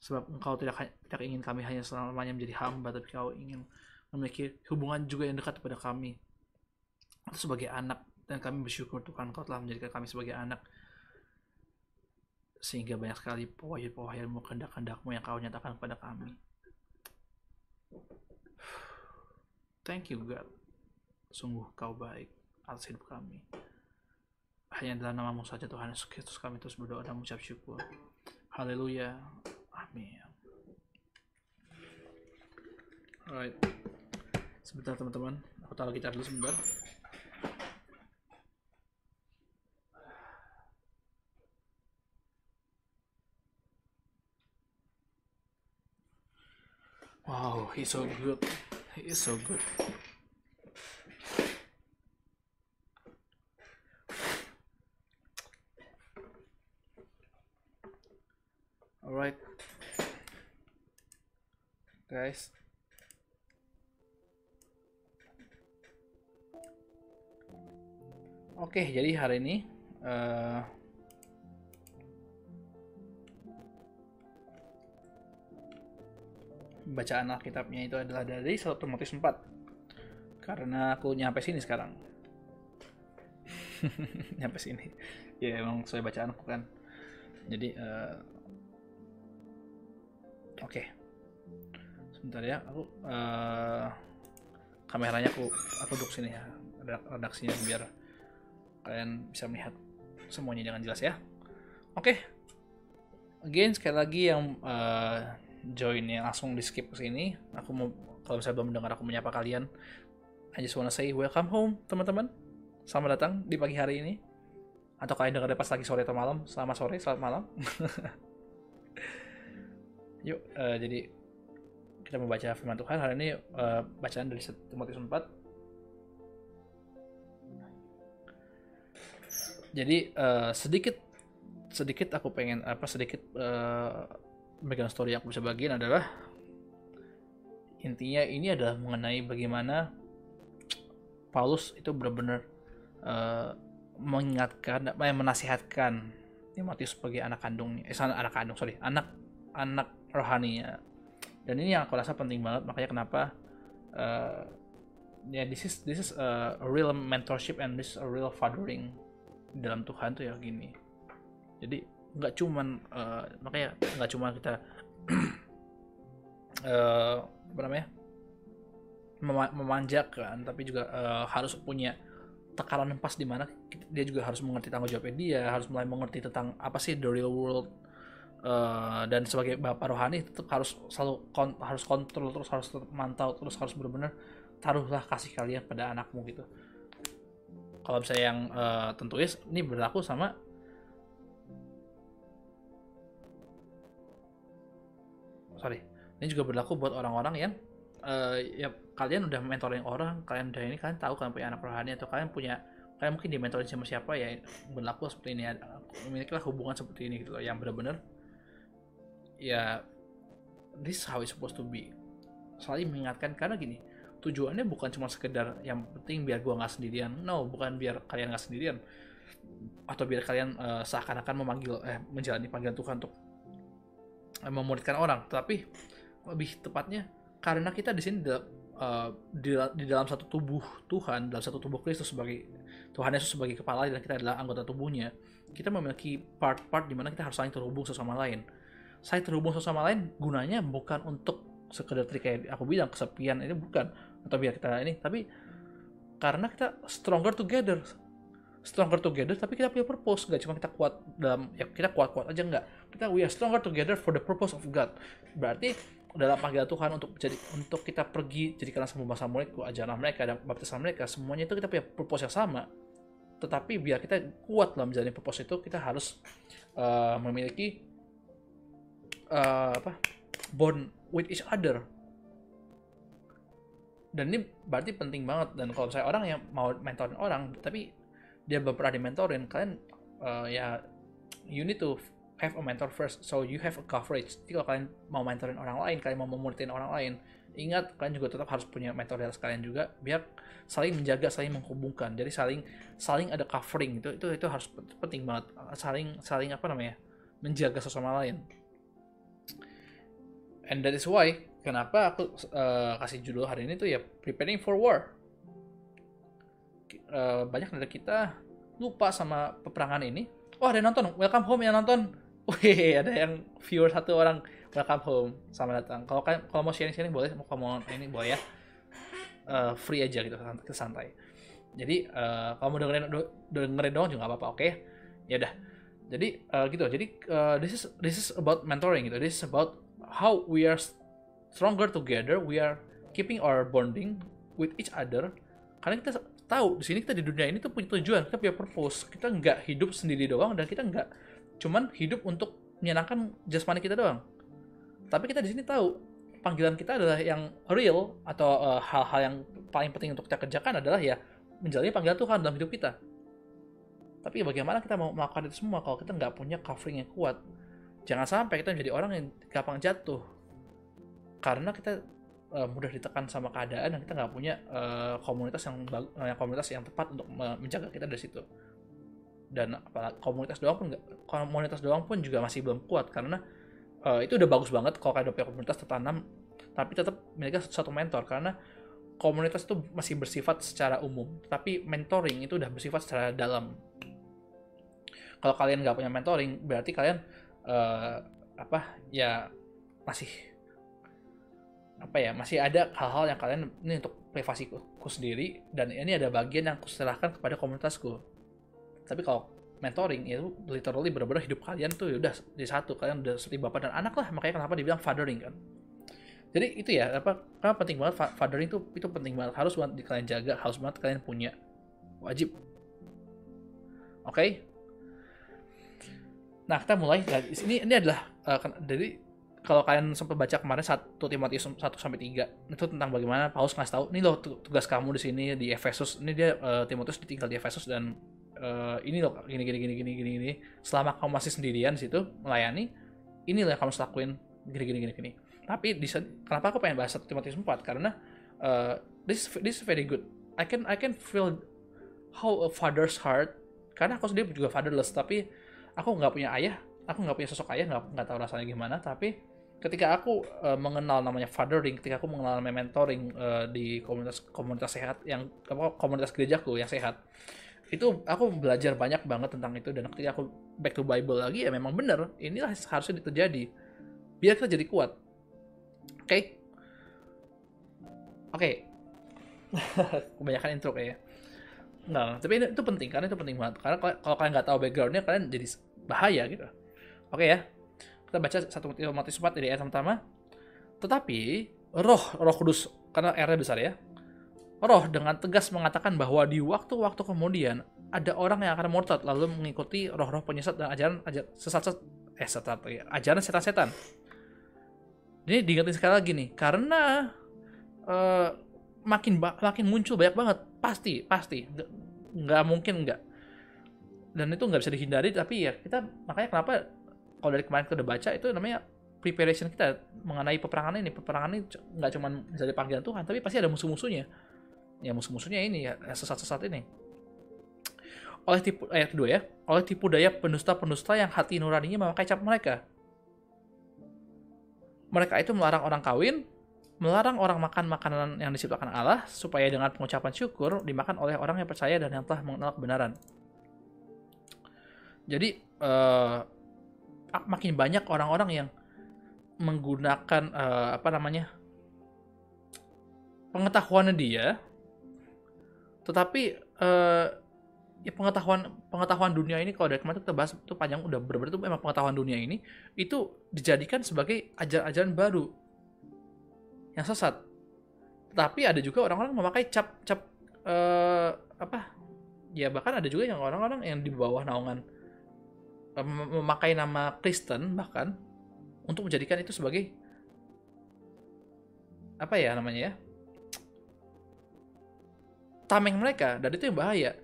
Sebab engkau tidak tidak ingin kami hanya selamanya menjadi hamba tapi kau ingin memiliki hubungan juga yang dekat kepada kami atau sebagai anak dan kami bersyukur Tuhan kau telah menjadikan kami sebagai anak. Sehingga banyak sekali pewahyan-pewahyanmu kehendak-kehendakmu yang kau nyatakan kepada kami. Thank you God. Sungguh kau baik atas hidup kami. Hanya dalam namamu saja Tuhan Yesus Kristus kami terus berdoa dan mengucap syukur. Haleluya. Amin. Alright. Sebentar teman-teman. Aku taruh gitar dulu sebentar Wow, he's so good. He's so good. Alright. Guys. Oke, okay, jadi hari ini uh, bacaan Alkitabnya itu adalah dari 1 Timotius 4 karena aku nyampe sini sekarang. Nyampe sini. Ya emang saya bacaan aku kan. Jadi uh, oke. Okay. sebentar ya aku uh, kameranya aku aku duduk sini ya redaksinya biar kalian bisa melihat semuanya dengan jelas ya. Oke. Okay. again sekali lagi yang uh, join yang langsung di skip ke sini. Aku mau kalau saya belum mendengar aku menyapa kalian. I just wanna say welcome home teman-teman. Selamat datang di pagi hari ini. Atau kalian dengar pas lagi sore atau malam. Selamat sore, selamat malam. Yuk, uh, jadi kita membaca firman Tuhan hari ini uh, bacaan dari Timotius 4 jadi uh, sedikit sedikit aku pengen apa sedikit uh, bagian story yang aku bisa bagiin adalah intinya ini adalah mengenai bagaimana Paulus itu benar-benar uh, mengingatkan, yang menasihatkan Timotius sebagai anak kandungnya, eh anak kandung sorry, anak anak rohaninya. Dan ini yang aku rasa penting banget, makanya kenapa uh, ya yeah, this is this is a real mentorship and this is a real fathering dalam Tuhan tuh ya gini. Jadi nggak cuman uh, makanya nggak cuma kita uh, apa namanya mem memanjakan tapi juga uh, harus punya tekanan yang pas di mana dia juga harus mengerti tanggung jawabnya dia harus mulai mengerti tentang apa sih the real world uh, dan sebagai bapak rohani tetap harus selalu kon harus kontrol terus harus mantau terus harus benar-benar taruhlah kasih kalian pada anakmu gitu. Kalau misalnya yang uh, tentuis ini berlaku sama sorry. Ini juga berlaku buat orang-orang yang uh, ya kalian udah mentoring orang kalian udah ini kalian tahu kalian punya anak rohani atau kalian punya kalian mungkin dimentorin sama siapa ya berlaku seperti ini memilikilah hubungan seperti ini gitu loh. Yang benar-benar ya this is how it's supposed to be. Saling mengingatkan karena gini tujuannya bukan cuma sekedar yang penting biar gua nggak sendirian. No bukan biar kalian nggak sendirian atau biar kalian uh, seakan-akan memanggil eh menjalani panggilan Tuhan untuk memuridkan orang, tapi lebih tepatnya karena kita di sini uh, di, di dalam satu tubuh Tuhan, dalam satu tubuh Kristus sebagai Tuhan Yesus sebagai kepala dan kita adalah anggota tubuhnya, kita memiliki part-part di mana kita harus saling terhubung sesama lain. Saya terhubung sesama lain gunanya bukan untuk sekedar trik kayak aku bilang kesepian ini bukan atau biar kita ini, tapi karena kita stronger together stronger together tapi kita punya purpose. Gak cuma kita kuat dalam ya kita kuat-kuat aja nggak. Kita we are stronger together for the purpose of God. Berarti dalam panggilan Tuhan untuk jadi untuk kita pergi jadikan sama bangsa muridku ajaran mereka dan baptisan mereka semuanya itu kita punya purpose yang sama. Tetapi biar kita kuat dalam menjalani purpose itu kita harus uh, memiliki uh, apa bond with each other. Dan ini berarti penting banget. Dan kalau saya orang yang mau mentorin orang tapi dia belum pernah dimentorin kalian uh, ya you need to have a mentor first. So you have a coverage. Jadi kalau kalian mau mentorin orang lain kalian mau memuritin orang lain ingat kalian juga tetap harus punya mentor dari kalian juga biar saling menjaga saling menghubungkan. Jadi saling saling ada covering itu itu itu harus penting banget. Saling saling apa namanya menjaga sesama lain. And that is why kenapa aku uh, kasih judul hari ini tuh ya preparing for war uh, banyak dari kita lupa sama peperangan ini. Oh ada yang nonton, welcome home yang nonton. Wih ada yang viewer satu orang welcome home, sama datang. Kalau kalian kalau mau sharing-sharing boleh, mau mau ini boleh ya. Uh, free aja gitu, santai. Jadi uh, kalau mau dengerin dengerin doang juga nggak apa-apa, oke? Okay? Ya udah. Jadi uh, gitu. Jadi uh, this is this is about mentoring gitu. This is about how we are stronger together. We are keeping our bonding with each other. Karena kita tahu di sini kita di dunia ini tuh punya tujuan, kita punya purpose. Kita nggak hidup sendiri doang dan kita nggak cuman hidup untuk menyenangkan jasmani kita doang. Tapi kita di sini tahu panggilan kita adalah yang real atau eh, hal-hal uh, yang paling penting untuk kita kerjakan adalah ya menjalani panggilan Tuhan dalam hidup kita. Tapi bagaimana kita mau melakukan itu semua kalau kita nggak punya covering yang kuat? jangan sampai kita menjadi orang yang gampang jatuh karena kita uh, mudah ditekan sama keadaan dan kita nggak punya uh, komunitas yang uh, komunitas yang tepat untuk menjaga kita dari situ. Dan komunitas doang pun komunitas doang pun juga masih belum kuat karena uh, itu udah bagus banget kalau punya komunitas tertanam tapi tetap mereka satu mentor karena komunitas itu masih bersifat secara umum tapi mentoring itu udah bersifat secara dalam. Kalau kalian nggak punya mentoring berarti kalian uh, apa ya masih apa ya masih ada hal-hal yang kalian ini untuk privasiku sendiri dan ini ada bagian yang aku serahkan kepada komunitasku. Tapi kalau mentoring itu literally benar-benar hidup kalian tuh ya udah di satu kalian udah seperti bapak dan anak lah makanya kenapa dibilang fathering kan? Jadi itu ya apa karena penting banget fathering itu itu penting banget harus banget kalian jaga harus banget kalian punya wajib. Oke? Okay? Nah, kita mulai dari sini ini adalah uh, dari kalau kalian sempat baca kemarin satu Timotius 1 sampai 3 itu tentang bagaimana Paulus ngasih tahu ini loh tugas kamu di sini di Efesus. Ini dia uh, Timotius ditinggal di Efesus dan uh, ini loh gini gini gini gini gini gini. Selama kamu masih sendirian di situ melayani, inilah yang kamu lakuin gini gini gini gini. Tapi di kenapa aku pengen bahas 1 Timotius 4 karena uh, this this is very good. I can I can feel how a father's heart karena aku sendiri juga fatherless tapi aku nggak punya ayah aku nggak punya sosok ayah nggak nggak tahu rasanya gimana tapi ketika aku uh, mengenal namanya fathering ketika aku mengenal namanya mentoring uh, di komunitas komunitas sehat yang apa komunitas gerejaku yang sehat itu aku belajar banyak banget tentang itu dan ketika aku back to Bible lagi ya memang benar inilah harusnya terjadi biar kita jadi kuat oke okay? oke okay. kebanyakan intro kayaknya Nah, tapi itu penting karena itu penting banget. Karena kalau kalian nggak tahu backgroundnya, kalian jadi bahaya gitu. Oke ya, kita baca satu Timotius 4 dari ayat pertama. Tetapi roh, roh kudus, karena R besar ya. Roh dengan tegas mengatakan bahwa di waktu-waktu kemudian ada orang yang akan murtad lalu mengikuti roh-roh penyesat dan ajaran ajar, sesat eh sesat ya, ajaran setan-setan. Ini diingetin sekali lagi nih, karena uh, makin makin muncul banyak banget pasti pasti nggak mungkin nggak dan itu nggak bisa dihindari tapi ya kita makanya kenapa kalau dari kemarin kita udah baca itu namanya preparation kita mengenai peperangan ini. Peperangan ini nggak cuma bisa panggilan Tuhan tapi pasti ada musuh-musuhnya. Ya musuh-musuhnya ini ya sesat-sesat ini. Oleh tipu ayat kedua ya. Oleh tipu daya pendusta-pendusta yang hati nuraninya memakai cap mereka. Mereka itu melarang orang kawin melarang orang makan makanan yang diciptakan Allah supaya dengan pengucapan syukur dimakan oleh orang yang percaya dan yang telah mengenal kebenaran. Jadi uh, makin banyak orang-orang yang menggunakan uh, apa namanya pengetahuannya dia, tetapi uh, ya pengetahuan pengetahuan dunia ini kalau dari kemarin kita bahas itu panjang udah benar-benar itu memang pengetahuan dunia ini itu dijadikan sebagai ajaran-ajaran baru yang sesat. Tapi ada juga orang-orang memakai cap cap uh, apa? Ya bahkan ada juga yang orang-orang yang di bawah naungan memakai nama Kristen bahkan untuk menjadikan itu sebagai apa ya namanya ya? tameng mereka. Dan itu yang bahaya.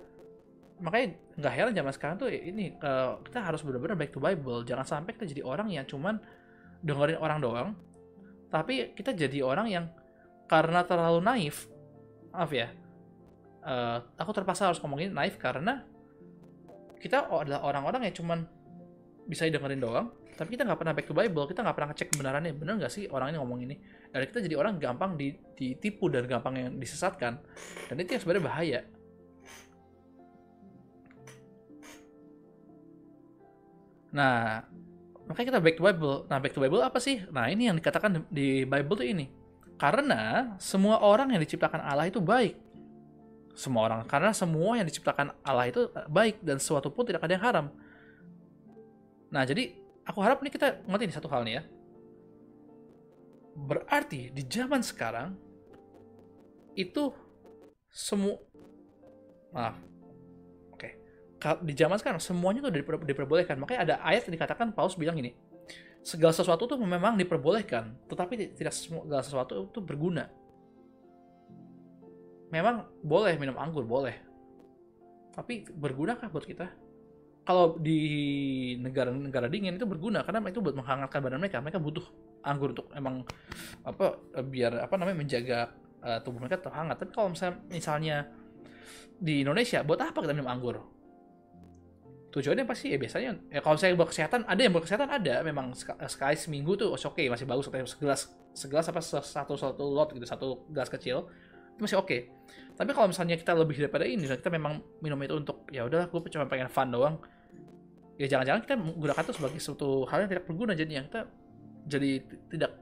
Makanya nggak heran zaman sekarang tuh ini uh, kita harus benar-benar back to Bible. Jangan sampai kita jadi orang yang cuman dengerin orang doang tapi kita jadi orang yang karena terlalu naif maaf ya uh, aku terpaksa harus ngomongin naif karena kita adalah orang-orang yang cuman bisa dengerin doang tapi kita nggak pernah back to Bible kita nggak pernah ngecek kebenarannya bener nggak sih orang ini ngomong ini dan kita jadi orang gampang ditipu dan gampang yang disesatkan dan itu yang sebenarnya bahaya nah Makanya kita back to Bible. Nah, back to Bible apa sih? Nah, ini yang dikatakan di Bible tuh ini. Karena semua orang yang diciptakan Allah itu baik. Semua orang. Karena semua yang diciptakan Allah itu baik dan sesuatu pun tidak ada yang haram. Nah, jadi aku harap ini kita ngerti nih satu hal nih ya. Berarti di zaman sekarang itu semua maaf di zaman sekarang semuanya tuh diper, diperbolehkan. Makanya ada ayat yang dikatakan Paulus bilang ini, segala sesuatu tuh memang diperbolehkan, tetapi tidak segala sesuatu itu berguna. Memang boleh minum anggur, boleh. Tapi bergunakah buat kita? Kalau di negara-negara dingin itu berguna karena itu buat menghangatkan badan mereka. Mereka butuh anggur untuk emang apa biar apa namanya menjaga uh, tubuh mereka tetap hangat tapi kalau misalnya misalnya di Indonesia buat apa kita minum anggur? Tujuannya pasti ya biasanya ya kalau saya buat kesehatan ada yang buat kesehatan ada. Memang sekali seminggu tuh oke okay, masih bagus. Atau segelas segelas apa satu satu lot gitu satu gelas kecil itu masih oke. Okay. tapi kalau misalnya kita lebih daripada ini kita memang minum itu untuk ya udah gue cuma pengen fun doang ya jangan-jangan kita menggunakan itu sebagai suatu hal yang tidak berguna jadinya. Kita jadi tidak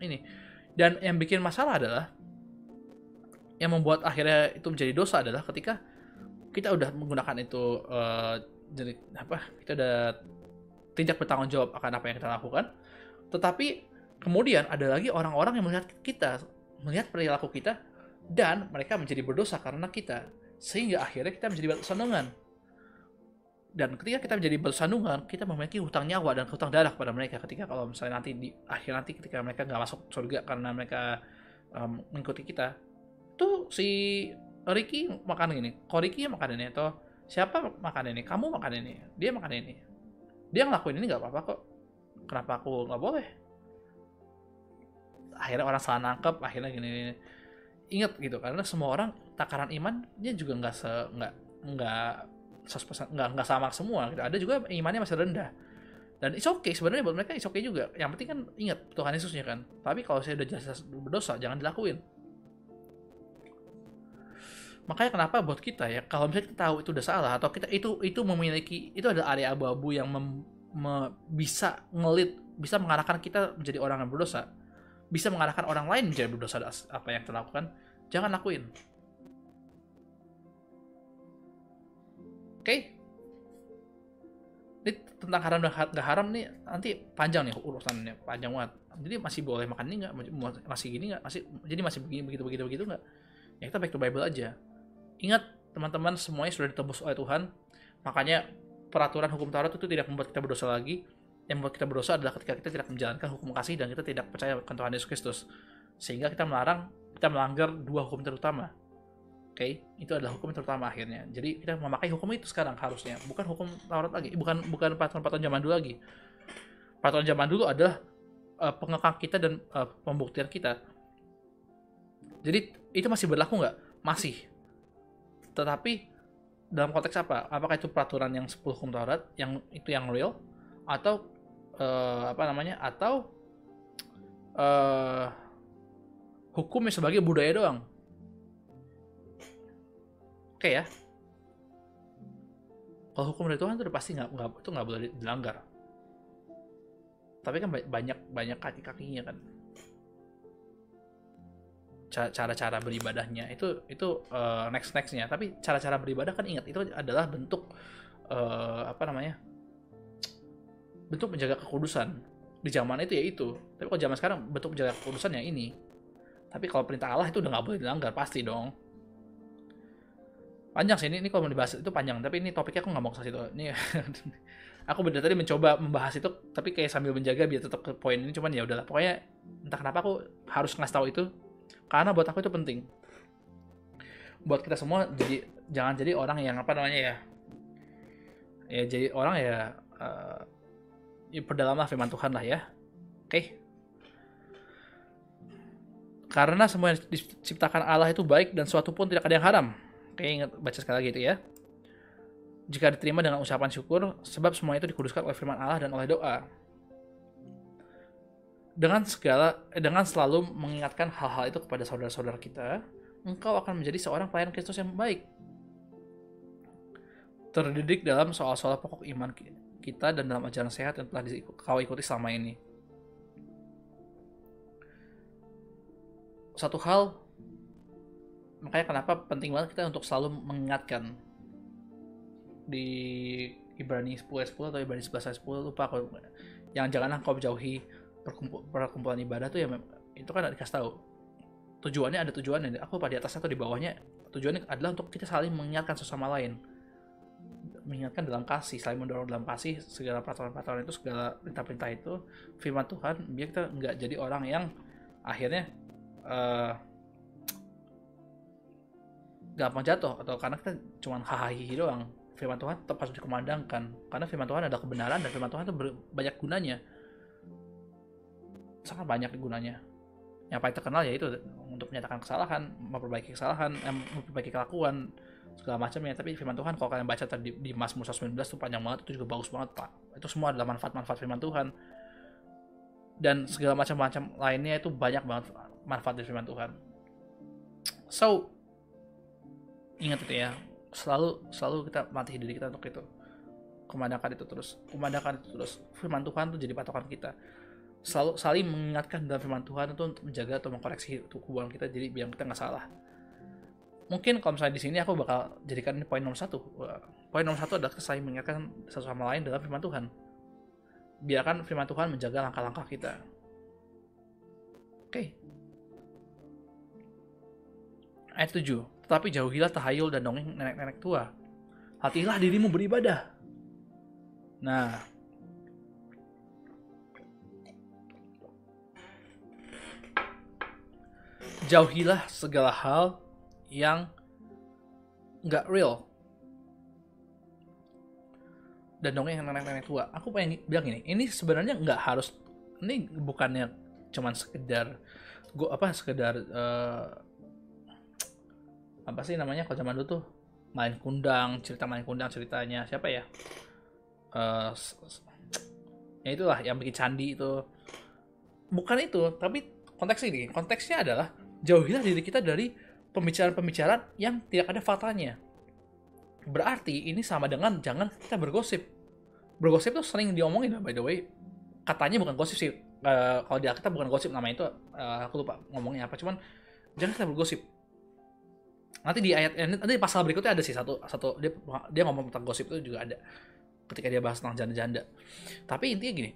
ini. Dan yang bikin masalah adalah yang membuat akhirnya itu menjadi dosa adalah ketika kita udah menggunakan itu uh, jadi apa kita udah tidak bertanggung jawab akan apa yang kita lakukan. Tetapi kemudian ada lagi orang-orang yang melihat kita melihat perilaku kita dan mereka menjadi berdosa karena kita. Sehingga akhirnya kita menjadi batu sandungan dan ketika kita menjadi batu sandungan kita memiliki hutang nyawa dan hutang darah kepada mereka ketika kalau misalnya nanti di akhir nanti ketika mereka nggak masuk surga karena mereka um, mengikuti kita tuh si Ricky makan ini. Kok Ricky makan ini? Atau siapa makan ini? Kamu makan ini? Dia makan ini. Dia ngelakuin ini nggak apa-apa kok. Kenapa aku nggak boleh? Akhirnya orang salah nangkep akhirnya gini, gini. ingat gitu karena semua orang takaran imannya juga nggak se nggak nggak nggak nggak sama semua gitu. ada juga imannya masih rendah. Dan it's okay sebenarnya buat mereka it's okay juga. Yang penting kan ingat Tuhan Yesusnya kan. Tapi kalau saya udah jelas berdosa jangan dilakuin. Makanya kenapa buat kita ya kalau misalnya kita tahu itu udah salah atau kita itu itu memiliki itu adalah area abu-abu yang mem, me, bisa ngelit bisa mengarahkan kita menjadi orang yang berdosa. Bisa mengarahkan orang lain menjadi berdosa apa yang kita lakukan jangan lakuin oke okay? ini tentang haram dan gak haram nih nanti panjang nih urusannya panjang banget jadi masih boleh makan ini nggak masih gini nggak masih jadi masih begini begitu begitu begitu nggak ya kita back to Bible aja Ingat teman-teman semuanya sudah ditebus oleh Tuhan. Makanya peraturan hukum Taurat itu tidak membuat kita berdosa lagi. Yang membuat kita berdosa adalah ketika kita tidak menjalankan hukum kasih dan kita tidak percaya akan Tuhan Yesus Kristus. Sehingga kita melarang, kita melanggar dua hukum terutama. Oke, okay? itu adalah hukum terutama akhirnya. Jadi kita memakai hukum itu sekarang harusnya, bukan hukum Taurat lagi, bukan bukan peraturan-peraturan zaman dulu lagi. Peraturan zaman dulu adalah uh, pengekang kita dan uh, pembuktian kita. Jadi itu masih berlaku nggak? Masih tetapi dalam konteks apa? Apakah itu peraturan yang 10 hukum Taurat yang itu yang real atau uh, apa namanya? Atau uh, hukumnya sebagai budaya doang? Oke ya. Kalau hukum dari Tuhan itu pasti nggak nggak itu nggak boleh dilanggar. Tapi kan banyak banyak kaki kakinya kan cara-cara beribadahnya itu itu uh, next nextnya. Tapi cara-cara beribadah kan ingat itu adalah bentuk uh, apa namanya bentuk menjaga kekudusan. Di zaman itu ya itu. Tapi kalau zaman sekarang bentuk menjaga kekudusan yang ini. Tapi kalau perintah Allah itu udah nggak boleh dilanggar pasti dong panjang sih ini, ini kalau mau dibahas itu panjang tapi ini topiknya aku nggak mau ke situ. Ini aku bener tadi mencoba membahas itu tapi kayak sambil menjaga biar tetap ke poin ini cuman ya udahlah. Pokoknya entah kenapa aku harus ngasih tahu itu karena buat aku itu penting. Buat kita semua jadi jangan jadi orang yang apa namanya ya ya jadi orang ya uh, ya perdalaman firman Tuhan lah ya. Oke? Okay. karena semua yang diciptakan Allah itu baik dan suatu pun tidak ada yang haram oke ingat baca sekali lagi itu ya jika diterima dengan ucapan syukur sebab semua itu dikuduskan oleh firman Allah dan oleh doa dengan segala eh, dengan selalu mengingatkan hal-hal itu kepada saudara-saudara kita, engkau akan menjadi seorang pelayan Kristus yang baik. Terdidik dalam soal-soal pokok iman kita dan dalam ajaran sehat yang telah kau ikuti selama ini. Satu hal, makanya kenapa penting banget kita untuk selalu mengingatkan di Ibrani 10 10 atau Ibrani 11 10 lupa aku. Yang janganlah kau jauhi perkumpulan ibadah tuh ya itu kan dikasih tahu. Tujuannya ada tujuannya aku pada di atasnya atau di bawahnya. Tujuannya adalah untuk kita saling mengingatkan sesama lain. Mengingatkan dalam kasih saling mendorong dalam kasih segala peraturan-peraturan itu segala perintah-perintah itu firman Tuhan biar kita nggak jadi orang yang akhirnya uh, gampang jatuh atau karena kita cuma hahaha doang. Firman Tuhan tetap harus dikumandangkan karena firman Tuhan adalah kebenaran dan firman Tuhan itu banyak gunanya. Sangat banyak gunanya. Yang paling terkenal yaitu untuk menyatakan kesalahan memperbaiki kesalahan eh, memperbaiki kelakuan segala macamnya. Tapi firman Tuhan kalau kalian baca tadi di Mazmur 19 itu panjang banget itu juga bagus banget pak. Itu semua adalah manfaat-manfaat firman Tuhan. Dan segala macam-macam lainnya itu banyak banget manfaat dari firman Tuhan. So ingat itu ya. Selalu selalu kita mati diri kita untuk itu. Kumandangkan itu terus kumandangkan itu terus. Firman Tuhan itu jadi patokan kita. Selalu saling mengingatkan dalam firman Tuhan itu untuk menjaga atau mengkoreksi hubungan kita jadi biar kita nggak salah. Mungkin kalau misalnya di sini aku bakal jadikan ini poin nomor satu. Poin nomor satu adalah saling mengingatkan satu sama lain dalam firman Tuhan. Biarkan firman Tuhan menjaga langkah-langkah kita. Oke. Okay. ayat 7 tetapi jauhilah tahayul dan dongeng nenek-nenek tua. Hatilah dirimu beribadah. Nah. Jauhilah segala hal yang nggak real. Dan dongeng nenek-nenek tua. Aku pengen bilang ini ini sebenarnya nggak harus ini bukannya cuman sekedar gua apa sekedar uh, apa sih namanya kalau zaman dulu tuh main kundang cerita main kundang ceritanya siapa ya uh, ya itulah yang bikin candi itu bukan itu tapi konteks ini konteksnya adalah jauhilah diri kita dari pembicaraan-pembicaraan yang tidak ada faktanya. Berarti ini sama dengan jangan kita bergosip. Bergosip itu sering diomongin by the way. Katanya bukan gosip sih. Uh, kalau di kita bukan gosip namanya itu uh, aku lupa ngomongnya apa. Cuman jangan kita bergosip. Nanti di ayat nanti di pasal berikutnya ada sih satu satu dia dia ngomong tentang gosip itu juga ada. Ketika dia bahas tentang janda-janda. Tapi intinya gini,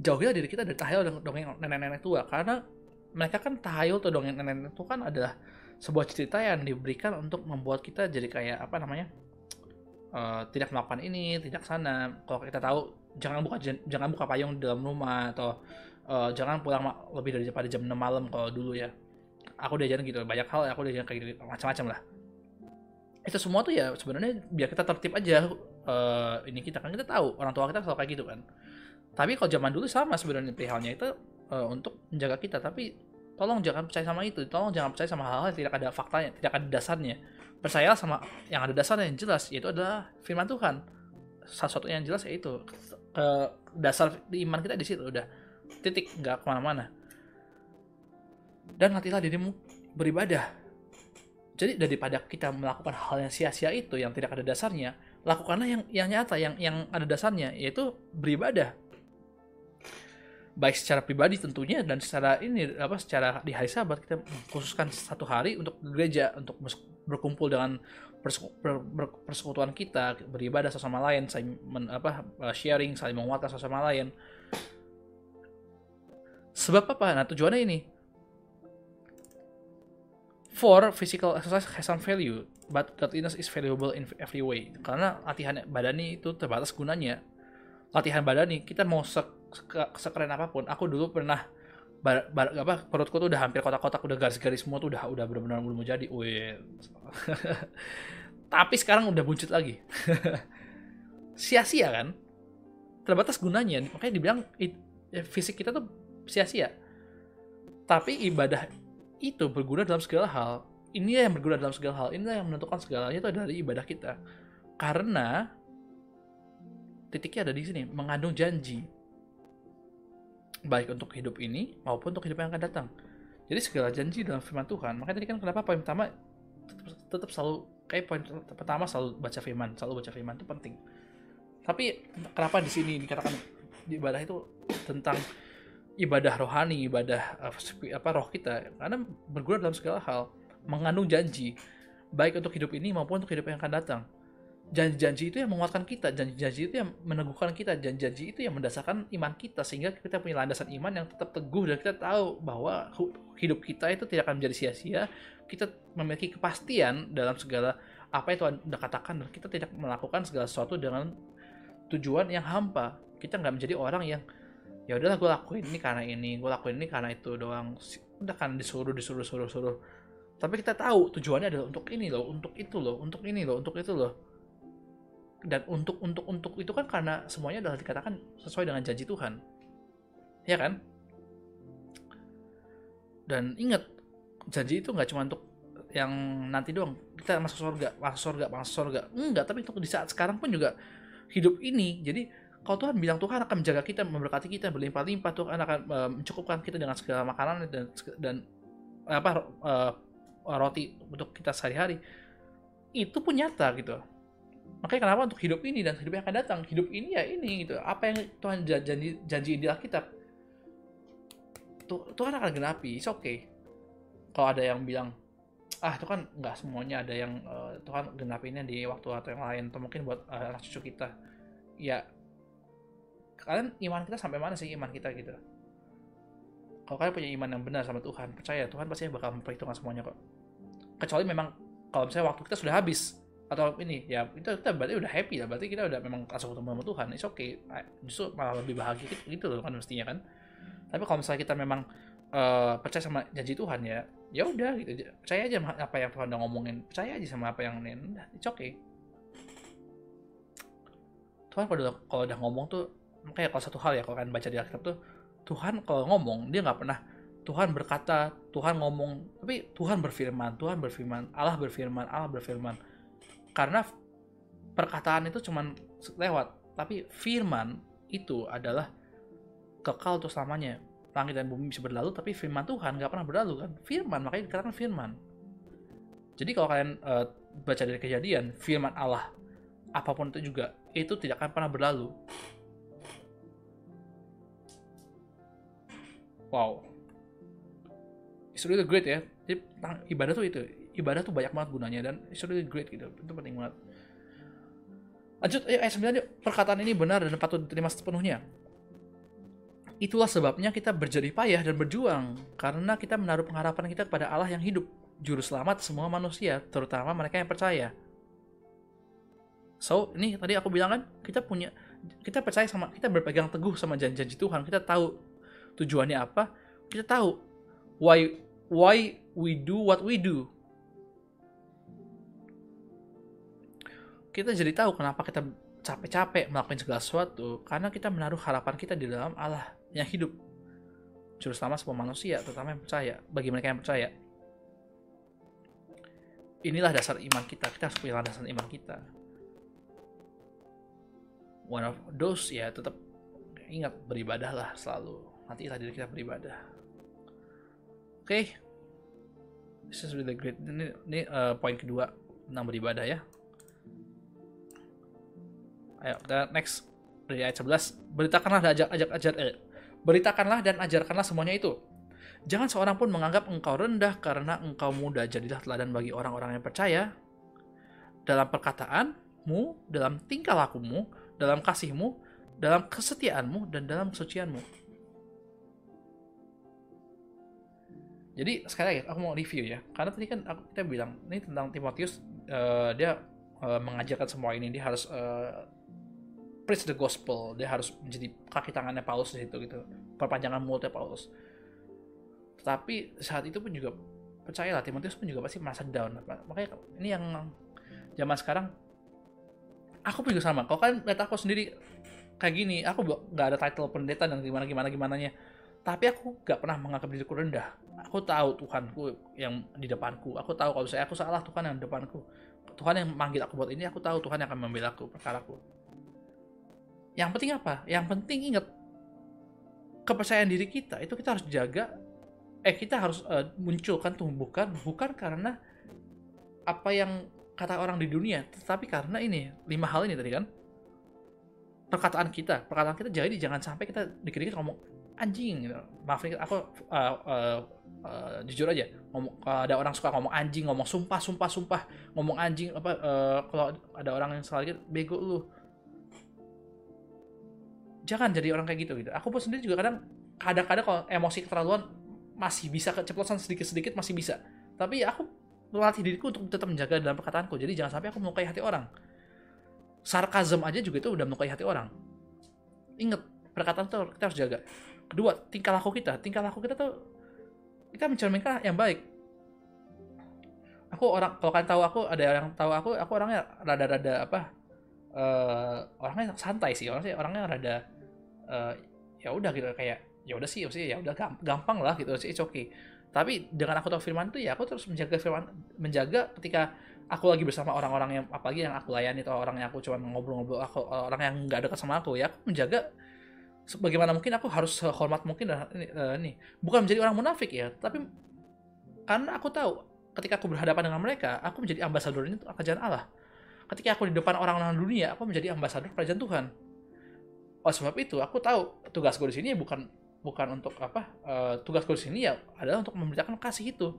jauhilah diri kita dari tahayul dan dongeng nenek-nenek tua. Karena mereka kan tahayul atau dongeng nenek itu kan adalah sebuah cerita yang diberikan untuk membuat kita jadi kayak apa namanya uh, tidak melakukan ini tidak sana. Kalau kita tahu jangan buka jangan buka payung di dalam rumah atau uh, jangan pulang lebih dari jam 6 malam kalau dulu ya aku diajarin gitu banyak hal aku diajarin kayak gitu macam-macam lah. Itu semua tuh ya sebenarnya biar kita tertib aja uh, ini kita kan kita tahu orang tua kita selalu kayak gitu kan. Tapi kalau zaman dulu sama sebenarnya perihalnya itu uh, untuk menjaga kita. Tapi tolong jangan percaya sama itu tolong jangan percaya sama hal-hal yang tidak ada faktanya tidak ada dasarnya. Percaya sama yang ada dasarnya yang jelas yaitu adalah firman Tuhan. Salah satu yang jelas yaitu uh, dasar iman kita di situ udah. Titik nggak ke mana-mana dan latihlah dirimu beribadah. Jadi daripada kita melakukan hal yang sia-sia itu yang tidak ada dasarnya lakukanlah yang yang nyata yang yang ada dasarnya yaitu beribadah. Baik secara pribadi tentunya dan secara ini apa secara di hari sabat kita khususkan satu hari untuk gereja untuk berkumpul dengan persekutuan kita beribadah sama lain saling men, apa uh, sharing saling menguatkan sama lain. Sebab apa? Nah tujuannya ini for physical exercise has some value but godliness is valuable in every way. Karena latihan badani itu terbatas gunanya. Latihan badani kita mau sek sekeren apa pun. Aku dulu pernah bar, bar, apa perutku tuh udah hampir kotak-kotak udah garis-garis semua tuh udah udah benar-benar belum jadi. Tapi sekarang udah buncit lagi. Sia-sia kan? Terbatas gunanya. Makanya dibilang fisik kita tuh sia-sia. Tapi ibadah itu berguna dalam segala hal ini yang berguna dalam segala hal inilah yang menentukan segalanya itu dari ibadah kita karena titiknya ada di sini mengandung janji baik untuk hidup ini maupun untuk hidup yang akan datang. Jadi segala janji dalam firman Tuhan. Makanya tadi kan kenapa poin pertama tetap, tetap selalu kayak poin pertama selalu baca firman, selalu baca firman itu penting. Tapi kenapa di sini dikatakan di ibadah itu tentang ibadah rohani, ibadah apa roh kita karena berguna dalam segala hal, mengandung janji baik untuk hidup ini maupun untuk hidup yang akan datang janji-janji itu yang menguatkan kita, janji-janji itu yang meneguhkan kita, janji-janji itu yang mendasarkan iman kita sehingga kita punya landasan iman yang tetap teguh dan kita tahu bahwa hidup kita itu tidak akan menjadi sia-sia. Kita memiliki kepastian dalam segala apa itu Anda katakan dan kita tidak melakukan segala sesuatu dengan tujuan yang hampa. Kita nggak menjadi orang yang ya udahlah gue lakuin ini karena ini, gue lakuin ini karena itu doang. Udah kan disuruh, disuruh, suruh, suruh. Tapi kita tahu tujuannya adalah untuk ini loh, untuk itu loh, untuk ini loh, untuk itu loh. Dan untuk untuk untuk itu kan karena semuanya adalah dikatakan sesuai dengan janji Tuhan. Ya kan? Dan ingat janji itu nggak cuma untuk yang nanti doang. Kita masuk surga masuk surga masuk surga. Enggak tapi untuk di saat sekarang pun juga hidup ini. Jadi kalau Tuhan bilang Tuhan akan menjaga kita memberkati kita berlimpah-limpah Tuhan akan uh, mencukupkan kita dengan segala makanan dan dan apa uh, roti untuk kita sehari-hari itu pun nyata gitu. Makanya kenapa untuk hidup ini dan hidup yang akan datang? Hidup ini ya ini gitu. Apa yang Tuhan janji janji di Alkitab? Tuhan akan genapi it's okay. Kalau ada yang bilang ah itu kan nggak semuanya ada yang uh, Tuhan genapinnya di waktu atau yang lain atau mungkin buat uh, anak cucu kita ya kalian iman kita sampai mana sih iman kita gitu? Kalau kalian punya iman yang benar sama Tuhan percaya Tuhan pasti bakal memperhitungkan semuanya kok. Kecuali memang kalau misalnya waktu kita sudah habis atau ini ya itu kita berarti udah happy lah. Berarti kita udah memang langsung ketemu sama Tuhan. It's okay. Justru malah lebih bahagia gitu, gitu loh kan mestinya kan. Tapi kalau misalnya kita memang uh, percaya sama janji Tuhan ya ya udah gitu. Percaya aja apa yang Tuhan udah ngomongin. Percaya aja sama apa yang ini it's okay. Tuhan kalau udah, kalau udah ngomong tuh kayak kalau satu hal ya kalau kan baca di Alkitab tuh Tuhan kalau ngomong dia nggak pernah Tuhan berkata Tuhan ngomong tapi Tuhan berfirman Tuhan berfirman Allah berfirman Allah berfirman. Karena perkataan itu cuman lewat tapi firman itu adalah kekal untuk selamanya. Langit dan bumi bisa berlalu tapi firman Tuhan nggak pernah berlalu kan? Firman makanya dikatakan firman. Jadi kalau kalian uh, baca dari kejadian firman Allah apa pun itu juga itu tidak akan pernah berlalu wow. It's really great ya. Jadi ibadah tuh itu ibadah tuh banyak banget gunanya dan it's really great gitu. Itu penting banget. Lanjut ayo ayat 9 yuk. Perkataan ini benar dan patut diterima sepenuhnya. Itulah sebabnya kita berjerih payah dan berjuang, karena kita menaruh pengharapan kita kepada Allah yang hidup, juru selamat semua manusia, terutama mereka yang percaya. So, ini tadi aku bilang kan, kita punya, kita percaya sama, kita berpegang teguh sama janji-janji Tuhan, kita tahu tujuannya apa, kita tahu. Why why we do what we do. Kita jadi tahu kenapa kita capek-capek melakukan segala sesuatu karena kita menaruh harapan kita di dalam Allah yang hidup. Juru selamat semua manusia terutama yang percaya. Bagi mereka yang percaya. Inilah dasar iman kita. Kita harus punya dasar iman kita. One of those ya tetap ingat beribadahlah selalu nantilah diri kita beribadah oke okay. this is really great ini, ini uh, poin kedua tentang beribadah ya Ayo, kita next dari ayat 11. Beritakanlah dan ajak, ajak, ajar, eh, beritakanlah dan ajarkanlah semuanya itu. Jangan seorang pun menganggap engkau rendah karena engkau muda. Jadilah teladan bagi orang-orang yang percaya dalam perkataanmu, dalam tingkah lakumu, dalam kasihmu, dalam kesetiaanmu, dan dalam kesucianmu. Jadi sekali lagi aku mau review ya, karena tadi kan aku kita bilang ini tentang Timotius uh, dia uh, mengajarkan semua ini. Dia harus uh, preach the gospel. Dia harus menjadi kaki tangannya Paulus di situ gitu. Perpanjangan mulutnya Paulus. Tapi saat itu pun juga percayalah Timotius pun juga pasti merasa down. Makanya ini yang zaman sekarang aku pun juga sama. Kalau kan lihat aku sendiri kayak gini aku nggak ada title pendeta dan gimana gimana gimana nya tapi aku nggak pernah menganggap diriku rendah. Aku tahu Tuhanku yang di depanku. Aku tahu kalau saya aku salah Tuhan yang di depanku. Tuhan yang manggil aku buat ini aku tahu Tuhan yang akan membela aku perkaraku. Yang penting apa? Yang penting ingat kepercayaan diri kita itu kita harus jaga. Eh kita harus uh, munculkan tumbuhkan bukan karena apa yang kata orang di dunia tetapi karena ini lima hal ini tadi kan. Perkataan kita perkataan kita jadi jangan sampai kita dikit-dikit ngomong anjing gitu. maaf nih aku uh, uh, uh, jujur aja. Ngomong uh, ada orang suka ngomong anjing ngomong sumpah sumpah sumpah. Ngomong anjing apa uh, kalau ada orang yang salah gitu bego lu. Jangan jadi orang kayak gitu gitu. Aku pun sendiri juga kadang kadang-kadang kalau emosi keterlaluan masih bisa keceplosan sedikit-sedikit masih bisa. Tapi aku melatih diriku untuk tetap menjaga dalam perkataanku. Jadi jangan sampai aku melukai hati orang. Sarkazm aja juga itu udah melukai hati orang. Ingat perkataan itu kita harus jaga kedua tingkah laku kita. Tingkah laku kita tuh kita mencerminkan yang baik. Aku orang kalau kalian tahu aku ada yang tahu aku aku orangnya rada-rada apa uh, orangnya santai sih. Orangnya orangnya rada uh, ya udah gitu. Kayak ya udah sih sih ya udah gampang lah gitu sih oke tapi dengan aku tahu firman itu ya aku terus menjaga firman menjaga ketika aku lagi bersama orang-orang yang apalagi yang aku layani atau orang yang aku cuma ngobrol-ngobrol aku orang yang nggak dekat sama aku ya aku menjaga sebagaimana mungkin aku harus hormat mungkin dan ini, uh, ini. Bukan menjadi orang munafik ya tapi karena aku tahu ketika aku berhadapan dengan mereka aku menjadi ambasador ini kerajaan Allah. Ketika aku di depan orang-orang dunia aku menjadi ambasador kerajaan Tuhan. Oleh sebab itu aku tahu tugas gue di sini bukan bukan untuk apa uh, tugas gue di sini ya adalah untuk memberitakan kasih itu.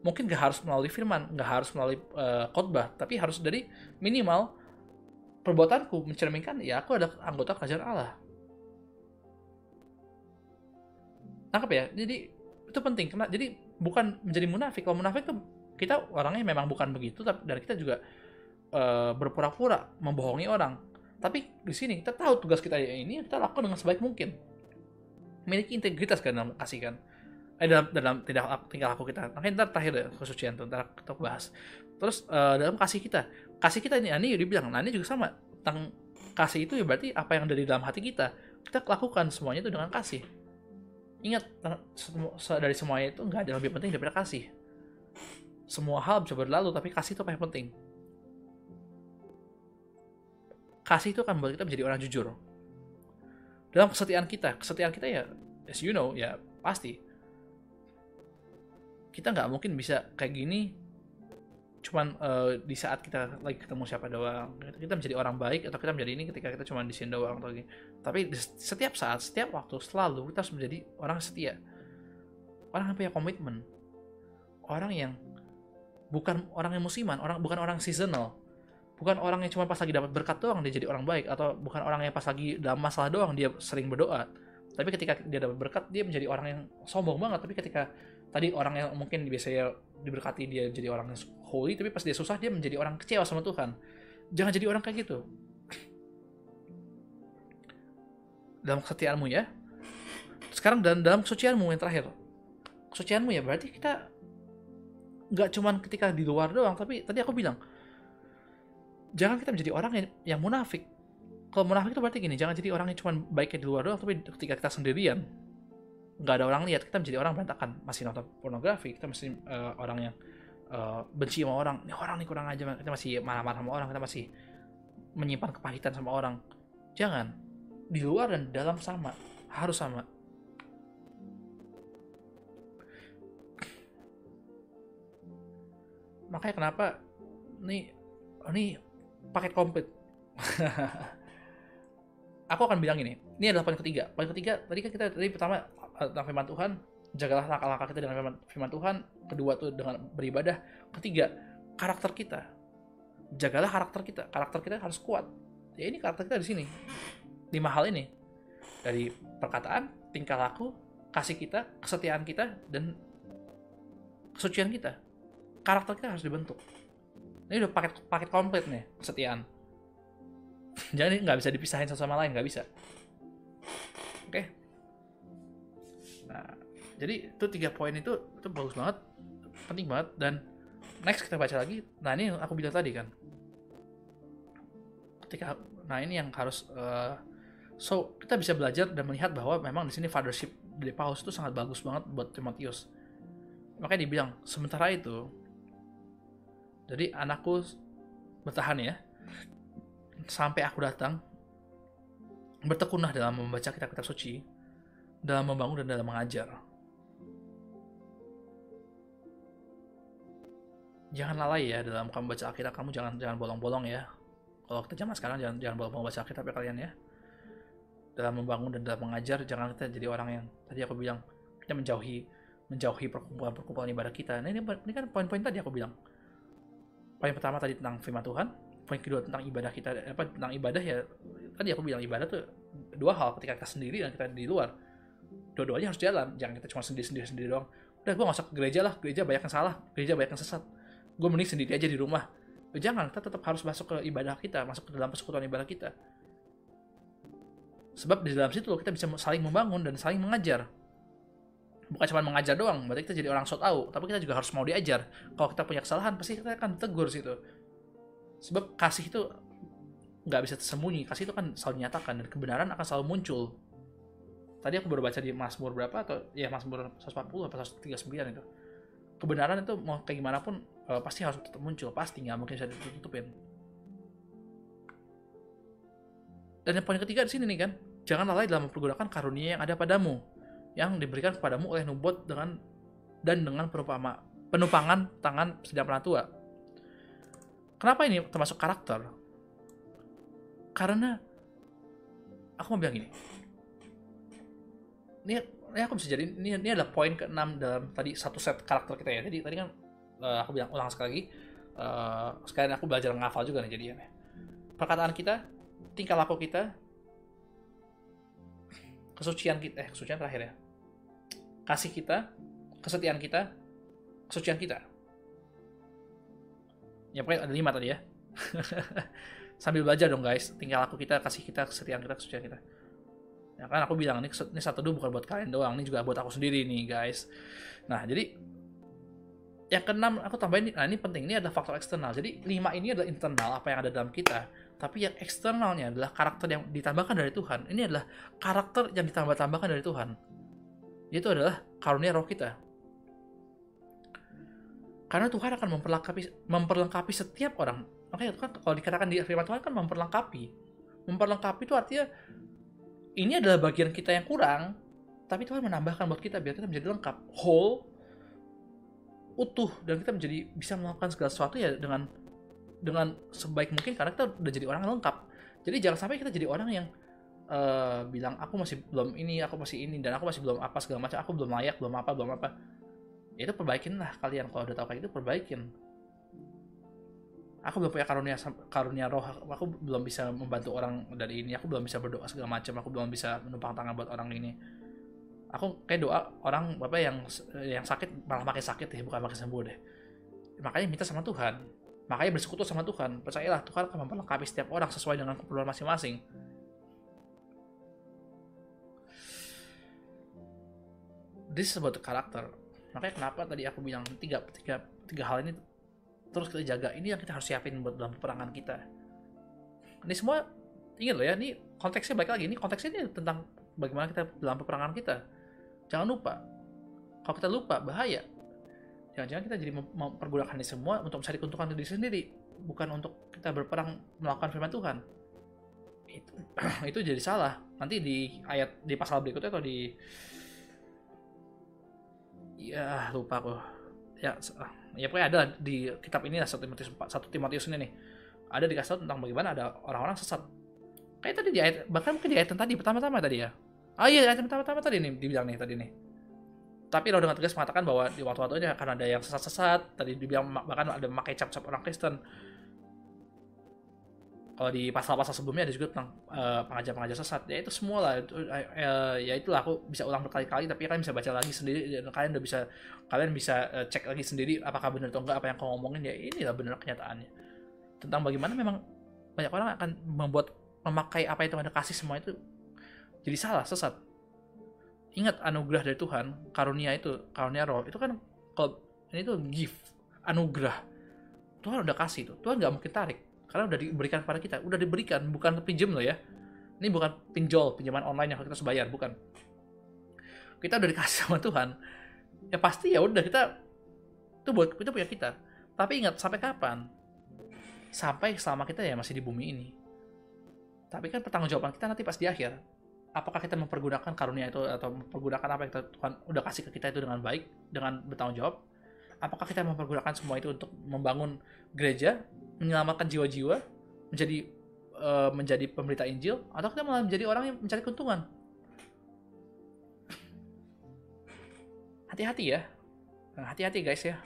Mungkin gak harus melalui firman, gak harus melalui uh, khotbah, tapi harus dari minimal perbuatanku mencerminkan ya aku ada anggota kerajaan Allah. Tangkap ya? Jadi itu penting karena jadi bukan menjadi munafik. Kalau munafik tuh kita orangnya memang bukan begitu, tapi dari kita juga uh, berpura-pura membohongi orang. Tapi di sini kita tahu tugas kita ini kita lakukan dengan sebaik mungkin. Memiliki integritas kan dalam kasih kan eh dalam dalam tidak tinggal aku kita nanti ntar terakhir ya kesucian tuh ntar kita bahas terus uh, dalam kasih kita kasih kita ini ini dibilang nah ini juga sama tentang kasih itu ya berarti apa yang dari dalam hati kita kita lakukan semuanya itu dengan kasih ingat dari semuanya itu nggak ada yang lebih penting daripada kasih. Semua hal bisa berlalu tapi kasih itu apa yang penting? Kasih itu akan membuat kita menjadi orang jujur. Dalam kesetiaan kita kesetiaan kita ya as you know ya pasti. Kita nggak mungkin bisa kayak gini cuman uh, di saat kita lagi ketemu siapa doang kita menjadi orang baik atau kita menjadi ini ketika kita cuma di sini doang atau gini. Tapi setiap saat setiap waktu selalu kita harus menjadi orang setia. Orang yang punya komitmen. Orang yang bukan orang yang musiman orang bukan orang seasonal. Bukan orang yang cuma pas lagi dapat berkat doang dia jadi orang baik atau bukan orang yang pas lagi dalam masalah doang dia sering berdoa. Tapi ketika dia dapat berkat dia menjadi orang yang sombong banget. Tapi ketika tadi orang yang mungkin biasanya diberkati dia jadi orang yang holy tapi pas dia susah dia menjadi orang kecewa sama Tuhan. Jangan jadi orang kayak gitu. Dalam kesetiaanmu ya. Sekarang dalam dalam kesucianmu yang terakhir. Kesucianmu ya berarti kita nggak cuman ketika di luar doang tapi tadi aku bilang jangan kita menjadi orang yang, yang munafik. Kalau munafik itu berarti gini jangan jadi orang yang cuma baiknya di luar doang tapi ketika kita sendirian nggak ada orang lihat kita menjadi orang berantakan. Masih nonton pornografi kita masih uh, orang yang uh, benci sama orang. Ini orang nih kurang aja kita masih marah-marah sama orang kita masih menyimpan kepahitan sama orang. Jangan. Di luar dan dalam sama. Harus sama. Makanya kenapa nih ini paket komplit aku akan bilang ini ini adalah poin ketiga. Poin ketiga tadi kan kita tadi pertama tentang firman Tuhan jagalah langkah-langkah kita dengan firman, firman Tuhan kedua tuh dengan beribadah. Ketiga karakter kita. Jagalah karakter kita. Karakter kita harus kuat. Ya ini karakter kita di sini. Lima hal ini. Dari perkataan tingkah laku kasih kita kesetiaan kita dan kesucian kita. Karakter kita harus dibentuk. Ini udah paket paket komplit nih kesetiaan jadi nggak bisa dipisahin satu sama lain nggak bisa oke okay? Nah, jadi itu tiga poin itu itu bagus banget, penting banget dan next kita baca lagi. Nah ini aku bilang tadi kan, ketika nah ini yang harus uh, so kita bisa belajar dan melihat bahwa memang di sini fathership dari Paulus itu sangat bagus banget buat Timotius. Makanya dibilang sementara itu, jadi anakku bertahan ya sampai aku datang bertekunlah dalam membaca kitab-kitab suci dalam membangun dan dalam mengajar. Jangan lalai ya dalam kamu baca Alkitab, kamu jangan jangan bolong-bolong ya. Kalau kita zaman sekarang jangan jangan bolong-bolong baca Alkitab ya kalian ya. Dalam membangun dan dalam mengajar jangan kita jadi orang yang tadi aku bilang kita menjauhi menjauhi perkumpulan-perkumpulan ibadah kita. Nah, ini, ini kan poin-poin tadi aku bilang. Poin pertama tadi tentang firman Tuhan, poin kedua tentang ibadah kita apa tentang ibadah ya tadi aku bilang ibadah tuh dua hal ketika kita sendiri dan kita di luar. Dua-duanya harus jalan jangan kita cuma sendiri-sendiri sendiri doang. Udah gue gak usah ke gereja lah gereja banyak yang salah gereja banyak yang sesat. Gue mending sendiri aja di rumah. Jangan kita tetap harus masuk ke ibadah kita masuk ke dalam persekutuan ibadah kita. Sebab di dalam situ kita bisa saling membangun dan saling mengajar. Bukan cuma mengajar doang berarti kita jadi orang so tau tapi kita juga harus mau diajar. Kalau kita punya kesalahan pasti kita akan tegur situ sebab kasih itu nggak bisa tersembunyi. Kasih itu kan selalu dinyatakan dan kebenaran akan selalu muncul. Tadi aku baru baca di Mazmur berapa atau ya Mazmur 140 atau 139 itu. Kebenaran itu mau kayak gimana pun uh, pasti harus tetap muncul. Pasti nggak mungkin bisa ditutupin. Dan yang poin ketiga di sini nih kan. Jangan lalai dalam mempergunakan karunia yang ada padamu yang diberikan kepadamu oleh nubuat dengan dan dengan penumpama, penumpangan tangan sedang tua kenapa ini termasuk karakter karena aku mau bilang gini ini ini aku bisa jadi ini ini adalah poin keenam dalam tadi satu set karakter kita ya. Jadi tadi kan uh, aku bilang ulang sekali lagi. Uh, sekalian aku belajar ngafal juga nih jadinya. Perkataan kita, tingkah laku kita, kesucian kita, eh kesucian terakhir ya. Kasih kita, kesetiaan kita, kesucian kita. Ya pokoknya ada lima tadi ya. Sambil belajar dong guys, tingkah laku kita, kasih kita, kesetiaan kita, kesucian kita. Ya kan aku bilang ini ini satu dulu bukan buat kalian doang. Ini juga buat aku sendiri nih guys. Nah jadi yang keenam aku tambahin nah ini penting. Ini adalah faktor eksternal. Jadi lima ini adalah internal apa yang ada dalam kita. Tapi yang eksternalnya adalah karakter yang ditambahkan dari Tuhan. Ini adalah karakter yang ditambah-tambahkan dari Tuhan. Itu adalah karunia roh kita karena Tuhan akan memperlengkapi memperlengkapi setiap orang makanya kan kalau dikatakan di firman Tuhan kan memperlengkapi memperlengkapi itu artinya ini adalah bagian kita yang kurang, tapi Tuhan menambahkan buat kita biar kita menjadi lengkap, whole, utuh dan kita menjadi bisa melakukan segala sesuatu ya dengan dengan sebaik mungkin karena kita udah jadi orang lengkap. Jadi jangan sampai kita jadi orang yang uh, bilang aku masih belum ini, aku masih ini dan aku masih belum apa segala macam, aku belum layak, belum apa, belum apa. Itu perbaikin lah kalian. Kalau udah tahu kayak gitu perbaikin. Aku belum punya karunia karunia roh. Aku belum bisa membantu orang dari ini. Aku belum bisa berdoa segala macam. Aku belum bisa menumpang tangan buat orang ini. Aku kayak doa orang apa yang yang sakit malah makin sakit ya bukan makin sembuh deh. Makanya minta sama Tuhan. Makanya bersekutu sama Tuhan. Percayalah Tuhan akan memperlengkapi setiap orang sesuai dengan keperluan masing-masing. This is about karakter makanya kenapa tadi aku bilang tiga tiga tiga hal ini terus kita jaga. Ini yang kita harus siapin buat dalam peperangan kita. Ini semua ingat loh ya ini konteksnya baik lagi. Ini konteksnya ini tentang bagaimana kita dalam peperangan kita. Jangan lupa kalau kita lupa bahaya. Jangan-jangan kita jadi mempergunakan ini semua untuk mencari keuntungan diri sendiri. Bukan untuk kita berperang melakukan firman Tuhan. Itu itu jadi salah. Nanti di ayat di pasal berikutnya atau di ya lupa aku. Ya ya pokoknya ada di kitab ini lah satu Timotius satu Timotius ini nih. Ada dikasih tahu tentang bagaimana ada orang-orang sesat. Kayak tadi di ayat bahkan mungkin di ayat tadi pertama-tama tadi ya. Ah iya ayat pertama-tama tadi nih dibilang nih tadi nih. Tapi lo dengan tegas mengatakan bahwa di waktu-waktunya akan ada yang sesat-sesat tadi dibilang bahkan ada memakai cap-cap orang Kristen kalau di pasal-pasal sebelumnya ada juga tentang uh, pengajar-pengajar sesat. Ya itu semua lah. Itu, uh, ya itulah aku bisa ulang berkali-kali tapi kalian bisa baca lagi sendiri dan kalian udah bisa kalian bisa uh, cek lagi sendiri apakah benar atau enggak apa yang kau ngomongin ya inilah benar kenyataannya. Tentang bagaimana memang banyak orang akan membuat memakai apa yang Tuhan kasih semua itu jadi salah sesat. Ingat anugerah dari Tuhan karunia itu karunia roh. Itu kan kalau ini tuh gift anugerah. Tuhan udah kasih tuh Tuhan nggak mungkin tarik karena udah diberikan kepada kita. Udah diberikan bukan pinjam loh ya. Ini bukan pinjol pinjaman online yang kita harus bayar bukan. Kita udah dikasih sama Tuhan ya pasti ya udah kita itu buat itu punya kita. Tapi ingat sampai kapan? Sampai selama kita ya masih di bumi ini. Tapi kan pertanggungjawaban kita nanti pas di akhir. Apakah kita mempergunakan karunia itu atau mempergunakan apa yang Tuhan udah kasih ke kita itu dengan baik dengan bertanggung jawab apakah kita mempergunakan semua itu untuk membangun gereja menyelamatkan jiwa-jiwa menjadi uh, menjadi pemberita Injil atau kita malah menjadi orang yang mencari keuntungan. Hati-hati ya. Nah, hati-hati guys ya.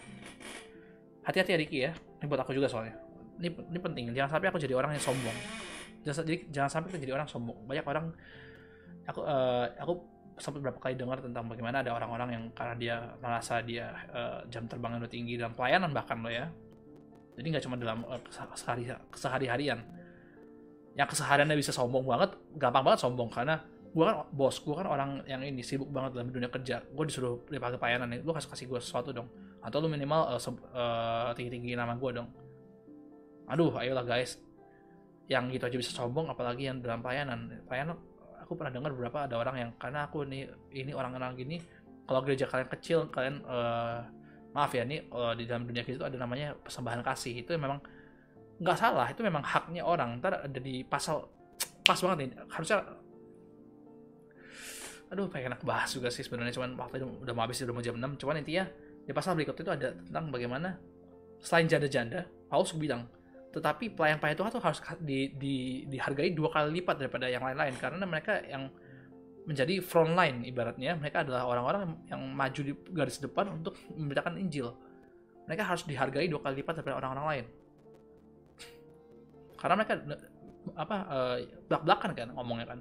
Hati-hati ya Riki ya. Ini buat aku juga soalnya. Ini, ini penting. Jangan sampai aku jadi orang yang sombong. Jangan, jadi, jangan sampai kita jadi orang sombong. Banyak orang aku uh, aku sempat berapa kali dengar tentang bagaimana ada orang-orang yang karena dia merasa dia uh, jam terbangnya udah tinggi dalam pelayanan bahkan lo ya jadi nggak cuma dalam uh, kesehari kesehari harian yang kesehariannya bisa sombong banget gampang banget sombong karena gue kan bos gue kan orang yang ini sibuk banget dalam dunia kerja. Gue disuruh dipakai pelayanan nih lu kasih kasih gue sesuatu dong. Atau lu minimal uh, uh, tinggi tinggi nama gue dong. Aduh ayolah guys. Yang gitu aja bisa sombong apalagi yang dalam pelayanan. Pelayanan aku pernah dengar beberapa ada orang yang karena aku ini ini orang-orang gini kalau gereja kalian kecil kalian uh, maaf ya nih uh, di dalam dunia itu ada namanya persembahan kasih. Itu memang nggak salah itu memang haknya orang. Ntar ada di pasal pas banget nih. Harusnya aduh pengen enak bahas juga sih sebenarnya. Cuman waktu itu udah mau habis udah mau jam 6 cuman intinya di pasal berikut itu ada tentang bagaimana selain janda-janda Paulus bilang tetapi pelayan-pelayan Tuhan tuh harus di, di, dihargai dua kali lipat daripada yang lain-lain. Karena mereka yang menjadi front line ibaratnya mereka adalah orang-orang yang maju di garis depan untuk memberitakan Injil. Mereka harus dihargai dua kali lipat daripada orang-orang lain. Karena mereka apa uh, belak-belakan kan ngomongnya kan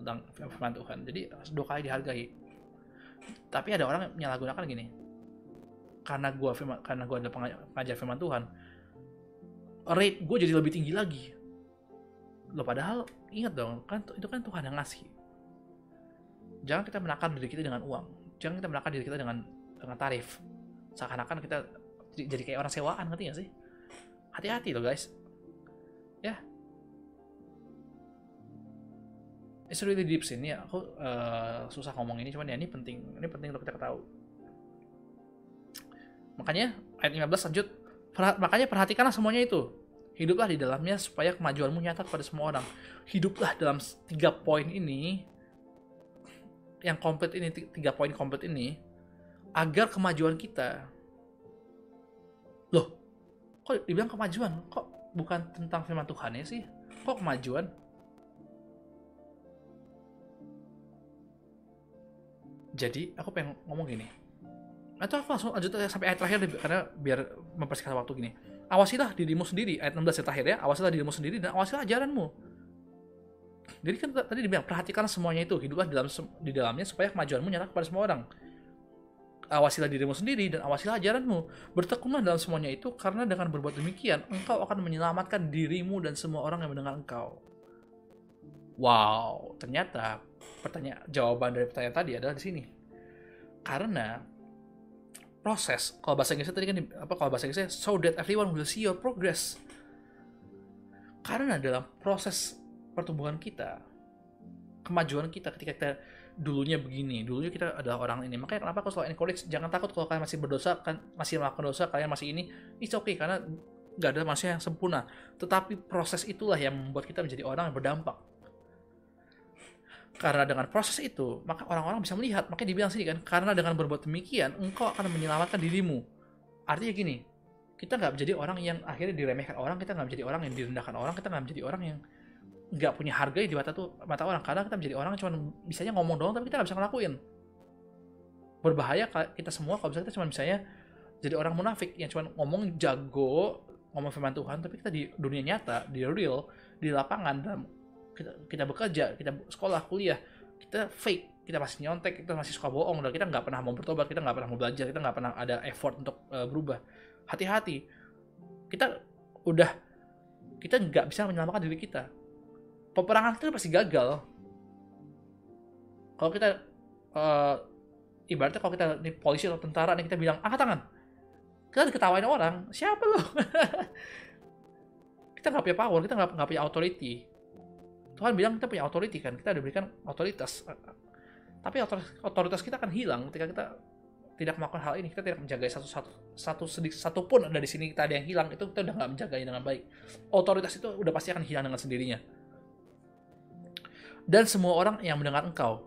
tentang firman Tuhan. Jadi dua kali dihargai. Tapi ada orang yang menyalahgunakan gini. Karena gue karena gue ada pengajar firman Tuhan rate gue jadi lebih tinggi lagi. Lo padahal ingat dong kan itu kan Tuhan yang ngasih jangan kita menakar diri kita dengan uang. Jangan kita menakar diri kita dengan dengan tarif. Seakan-akan kita jadi kayak orang sewaan ngerti gak sih? Hati-hati loh guys. Ya. It's really deep sih. Ini aku uh, susah ngomong ini cuman ya ini penting. Ini penting untuk kita tahu makanya ayat 15 lanjut. Makanya perhatikanlah semuanya itu. Hiduplah di dalamnya supaya kemajuanmu nyata kepada semua orang. Hiduplah dalam tiga poin ini yang komplit ini tiga poin komplit ini agar kemajuan kita. Loh kok dibilang kemajuan? Kok bukan tentang firman Tuhan ya sih? Kok kemajuan? Jadi aku pengen ngomong gini. Atau aku langsung lanjut sampai ayat terakhir karena biar mempersingkat waktu gini. Awasilah dirimu sendiri ayat 16 yang terakhir ya. Awasilah dirimu sendiri dan awasilah ajaranmu jadi kan tadi dibilang perhatikan semuanya itu hiduplah di dalam di dalamnya supaya kemajuanmu nyata kepada semua orang. Awasilah dirimu sendiri dan awasilah ajaranmu. Bertekunlah dalam semuanya itu karena dengan berbuat demikian engkau akan menyelamatkan dirimu dan semua orang yang mendengar engkau. Wow ternyata pertanyaan jawaban dari pertanyaan tadi adalah di sini. Karena proses kalau bahasa Inggrisnya tadi kan apa kalau bahasa Inggrisnya so that everyone will see your progress. Karena dalam proses pertumbuhan kita kemajuan kita ketika kita dulunya begini dulunya kita adalah orang ini makanya kenapa aku selalu encourage jangan takut kalau kalian masih berdosa kan masih melakukan dosa kalian masih ini it's okay karena nggak ada manusia yang sempurna tetapi proses itulah yang membuat kita menjadi orang yang berdampak karena dengan proses itu, maka orang-orang bisa melihat. Makanya dibilang sini kan, karena dengan berbuat demikian, engkau akan menyelamatkan dirimu. Artinya gini, kita nggak menjadi orang yang akhirnya diremehkan orang, kita nggak menjadi orang yang direndahkan orang, kita nggak menjadi orang yang nggak punya harga di mata tuh mata orang karena kita menjadi orang cuma bisanya ngomong doang tapi kita nggak bisa ngelakuin berbahaya kita semua kalau misalnya kita cuma misalnya jadi orang munafik yang cuma ngomong jago ngomong firman Tuhan tapi kita di dunia nyata di real di lapangan dalam kita, kita bekerja, kita sekolah, kuliah, kita fake, kita masih nyontek, kita masih suka bohong, dan kita nggak pernah mau bertobat, kita nggak pernah mau belajar, kita nggak pernah ada effort untuk uh, berubah. Hati-hati, kita udah kita nggak bisa menyelamatkan diri kita. Peperangan kita pasti gagal. Kalau kita uh, ibaratnya kalau kita nih polisi atau tentara nih kita bilang angkat tangan, kita diketawain orang, siapa lo? kita nggak punya power, kita nggak punya authority Tuhan bilang kita punya authority kan, kita diberikan otoritas. Tapi otoritas kita akan hilang ketika kita tidak melakukan hal ini. Kita tidak menjaga satu satu satu sedikit satu pun ada di sini kita ada yang hilang itu kita udah nggak menjaganya dengan baik. Otoritas itu udah pasti akan hilang dengan sendirinya. Dan semua orang yang mendengar engkau.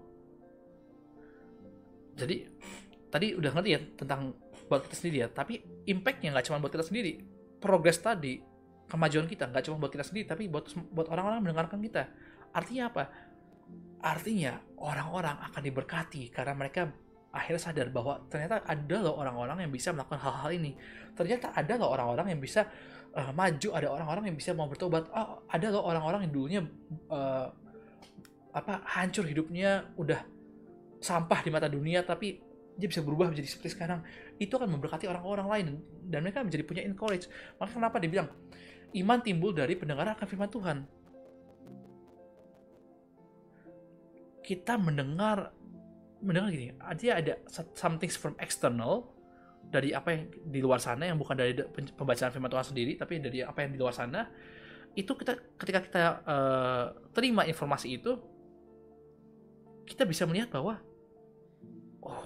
Jadi tadi udah ngerti ya tentang buat kita sendiri ya. Tapi impactnya nggak cuma buat kita sendiri. Progres tadi kemajuan kita nggak cuma buat kita sendiri tapi buat buat orang-orang mendengarkan kita artinya apa artinya orang-orang akan diberkati karena mereka akhirnya sadar bahwa ternyata ada loh orang-orang yang bisa melakukan hal-hal ini ternyata ada loh orang-orang yang bisa uh, maju ada orang-orang yang bisa mau bertobat oh ada loh orang-orang yang dulunya uh, apa hancur hidupnya udah sampah di mata dunia tapi dia bisa berubah menjadi seperti sekarang itu akan memberkati orang-orang lain dan mereka menjadi punya encourage maka kenapa dibilang iman timbul dari pendengaran akan firman Tuhan. Kita mendengar mendengar gini, artinya ada something from external dari apa yang di luar sana yang bukan dari pembacaan firman Tuhan sendiri, tapi dari apa yang di luar sana. Itu kita ketika kita uh, terima informasi itu kita bisa melihat bahwa oh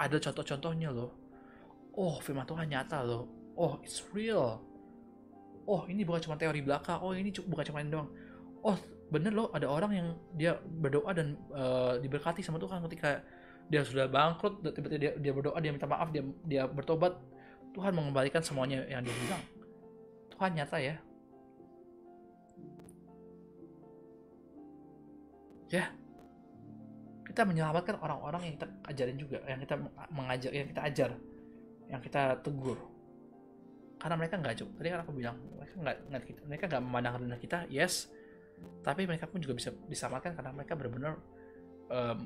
ada contoh-contohnya loh. Oh firman Tuhan nyata loh. Oh it's real. Oh ini bukan cuma teori belaka. Oh ini bukan cuma doang. Oh bener loh ada orang yang dia berdoa dan uh, diberkati sama Tuhan ketika dia sudah bangkrut tiba-tiba dia, dia berdoa dia minta maaf dia dia bertobat. Tuhan mengembalikan semuanya yang dia bilang. Tuhan nyata ya ya. Kita menyelamatkan orang-orang yang kita ajarin juga yang kita mengajar yang kita ajar yang kita tegur. Karena mereka nggak cukup tadi kan aku bilang mereka nggak mereka nggak memandang rendah kita yes. Tapi mereka pun juga bisa diselamatkan karena mereka benar-benar um,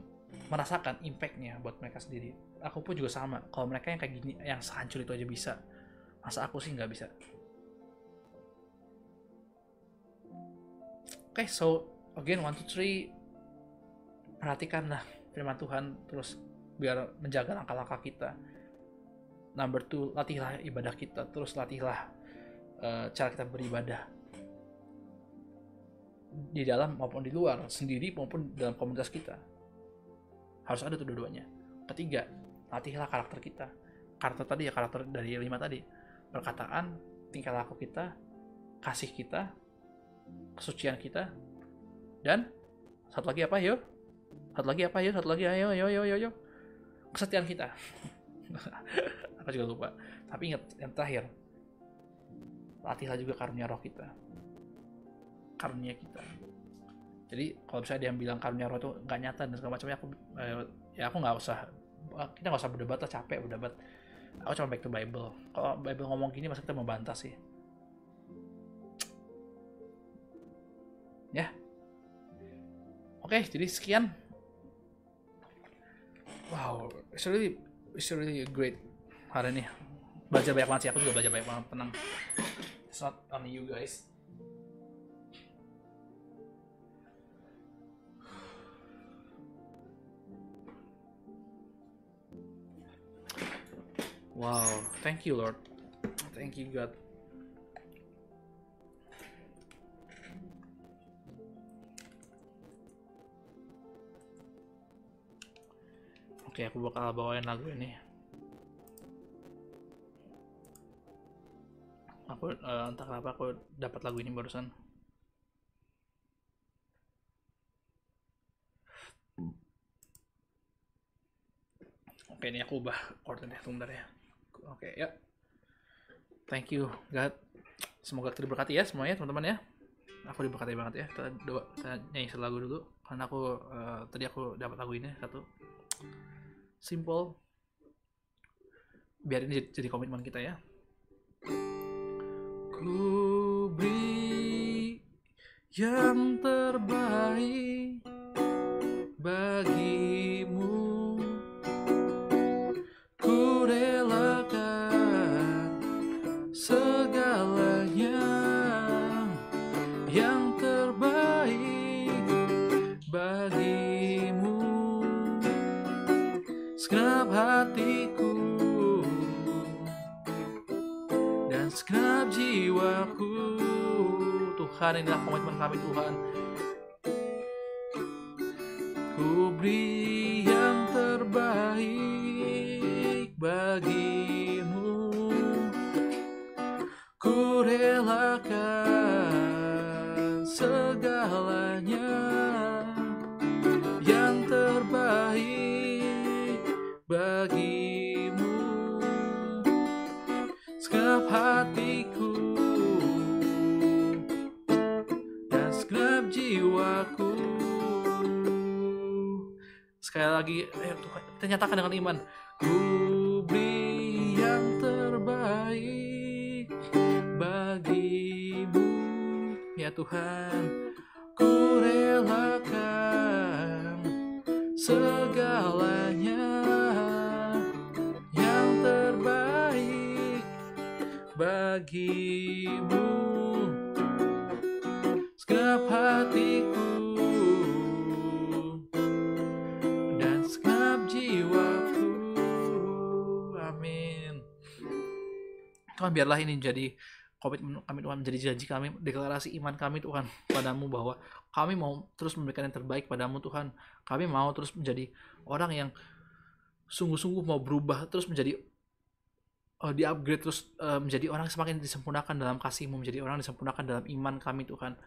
merasakan impactnya buat mereka sendiri. Aku pun juga sama. Kalau mereka yang kayak gini yang sehancur itu aja bisa. Masa aku sih nggak bisa? Oke okay, so again one two three perhatikanlah firman Tuhan terus biar menjaga langkah-langkah kita. Number two latihlah ibadah kita. Terus latihlah uh, cara kita beribadah. Di dalam maupun di luar sendiri maupun dalam komunitas kita. Harus ada tuh dua-duanya. Ketiga latihlah karakter kita. Karakter tadi ya karakter dari lima tadi. Perkataan tingkah laku kita kasih kita kesucian kita dan satu lagi apa? Yuk satu lagi apa? Yuk satu lagi. Ayo ayo ayo ayo kesetiaan kita. Aku juga lupa. Tapi ingat yang terakhir. Latihlah juga karunia roh kita. Karunia kita. Jadi kalau misalnya dia bilang karunia roh itu nggak nyata dan segala macamnya aku eh, ya aku nggak usah kita nggak usah berdebat lah capek berdebat. Aku cuma back to Bible. Kalau Bible ngomong gini masa kita membantah sih. Ya. Oke jadi sekian wow it's really it's really great hari ini belajar banyak banget sih aku juga belajar banyak banget tenang it's not only you guys Wow, thank you Lord. Thank you God. Oke, aku bakal bawain lagu ini. Aku uh, entah kenapa aku dapat lagu ini barusan. Oke, ini aku ubah chordnya sebentar ya. Oke, ya. Thank you, God. Semoga kita diberkati ya semuanya, teman-teman ya. Aku diberkati banget ya. Kita doa, kita nyanyi lagu dulu karena aku uh, tadi aku dapat lagu ini satu simple. Biar ini jadi komitmen kita ya. Ku beri yang terbaik bagimu Tuhan inilah komitmen kami Tuhan. Ku beri yang terbaik bagimu. Ku relakan segalanya lagi. Tuhan kita nyatakan dengan iman. Ku beri yang terbaik bagimu ya Tuhan. Ku relakan segalanya yang terbaik bagimu. Segenap hatiku Tuhan biarlah ini jadi komitmen kami Tuhan menjadi janji kami deklarasi iman kami Tuhan padamu bahwa kami mau terus memberikan yang terbaik padamu Tuhan. Kami mau terus menjadi orang yang sungguh-sungguh mau berubah terus menjadi uh, di upgrade terus uh, menjadi orang semakin disempurnakan dalam kasihmu menjadi orang disempurnakan dalam iman kami Tuhan.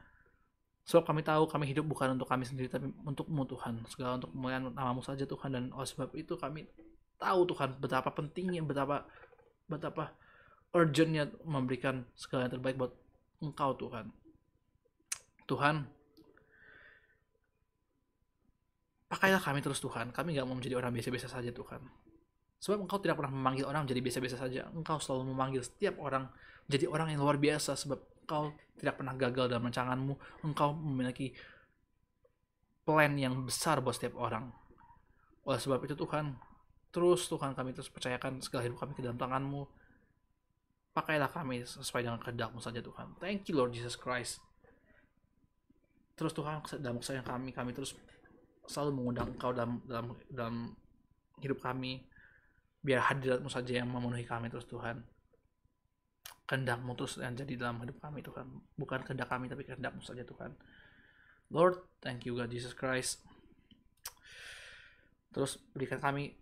Sebab kami tahu kami hidup bukan untuk kami sendiri tapi untukmu Tuhan. Segala untuk kemuliaan namamu saja Tuhan. Dan oleh sebab itu kami tahu Tuhan betapa pentingnya betapa betapa urgentnya memberikan segala yang terbaik buat engkau Tuhan. Tuhan pakailah kami terus Tuhan. Kami gak mau menjadi orang biasa-biasa saja Tuhan. Sebab engkau tidak pernah memanggil orang menjadi biasa-biasa saja. Engkau selalu memanggil setiap orang menjadi orang yang luar biasa sebab engkau tidak pernah gagal dalam rancanganmu. Engkau memiliki plan yang besar buat setiap orang. Oleh sebab itu Tuhan terus Tuhan kami terus percayakan segala hidup kami ke dalam tanganmu pakailah kami sesuai dengan kehendakmu saja Tuhan. Thank you Lord Jesus Christ. Terus Tuhan dalam kesayang kami kami terus selalu mengundang engkau dalam dalam dalam hidup kami. Biar hadiratmu saja yang memenuhi kami terus Tuhan. Kehendakmu terus yang jadi dalam hidup kami Tuhan. Bukan kehendak kami tapi kehendakmu saja Tuhan. Lord thank you God Jesus Christ. Terus berikan kami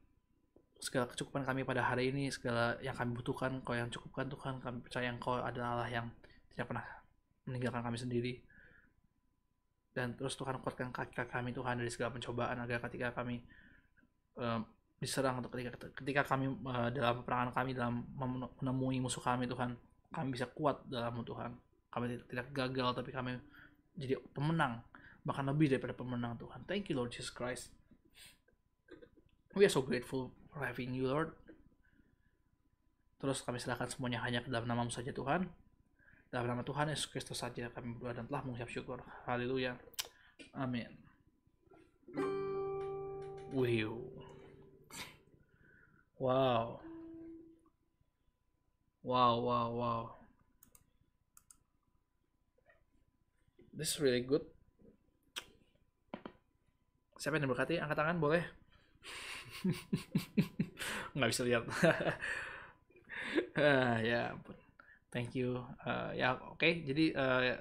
segala kecukupan kami pada hari ini segala yang kami butuhkan kau yang cukupkan Tuhan kami percaya Engkau adalah Allah yang tidak pernah meninggalkan kami sendiri. Dan terus Tuhan kuatkan kaki kami Tuhan dari segala pencobaan agar ketika kami uh, diserang atau ketika ketika kami uh, dalam peperangan kami dalam menemui musuh kami Tuhan kami bisa kuat dalam Tuhan. Kami tidak gagal tapi kami jadi pemenang bahkan lebih daripada pemenang Tuhan. Thank you Lord Jesus Christ. We are so grateful for having you Lord terus kami serahkan semuanya hanya ke dalam namamu saja Tuhan dalam nama Tuhan Yesus Kristus saja kami berdoa dan telah mengucap syukur haleluya amin wow Wow, wow, wow. This is really good. Siapa yang diberkati? Angkat tangan boleh? Nggak bisa lihat. uh, ya ampun. Thank you. Uh, ya oke. Okay. Jadi uh,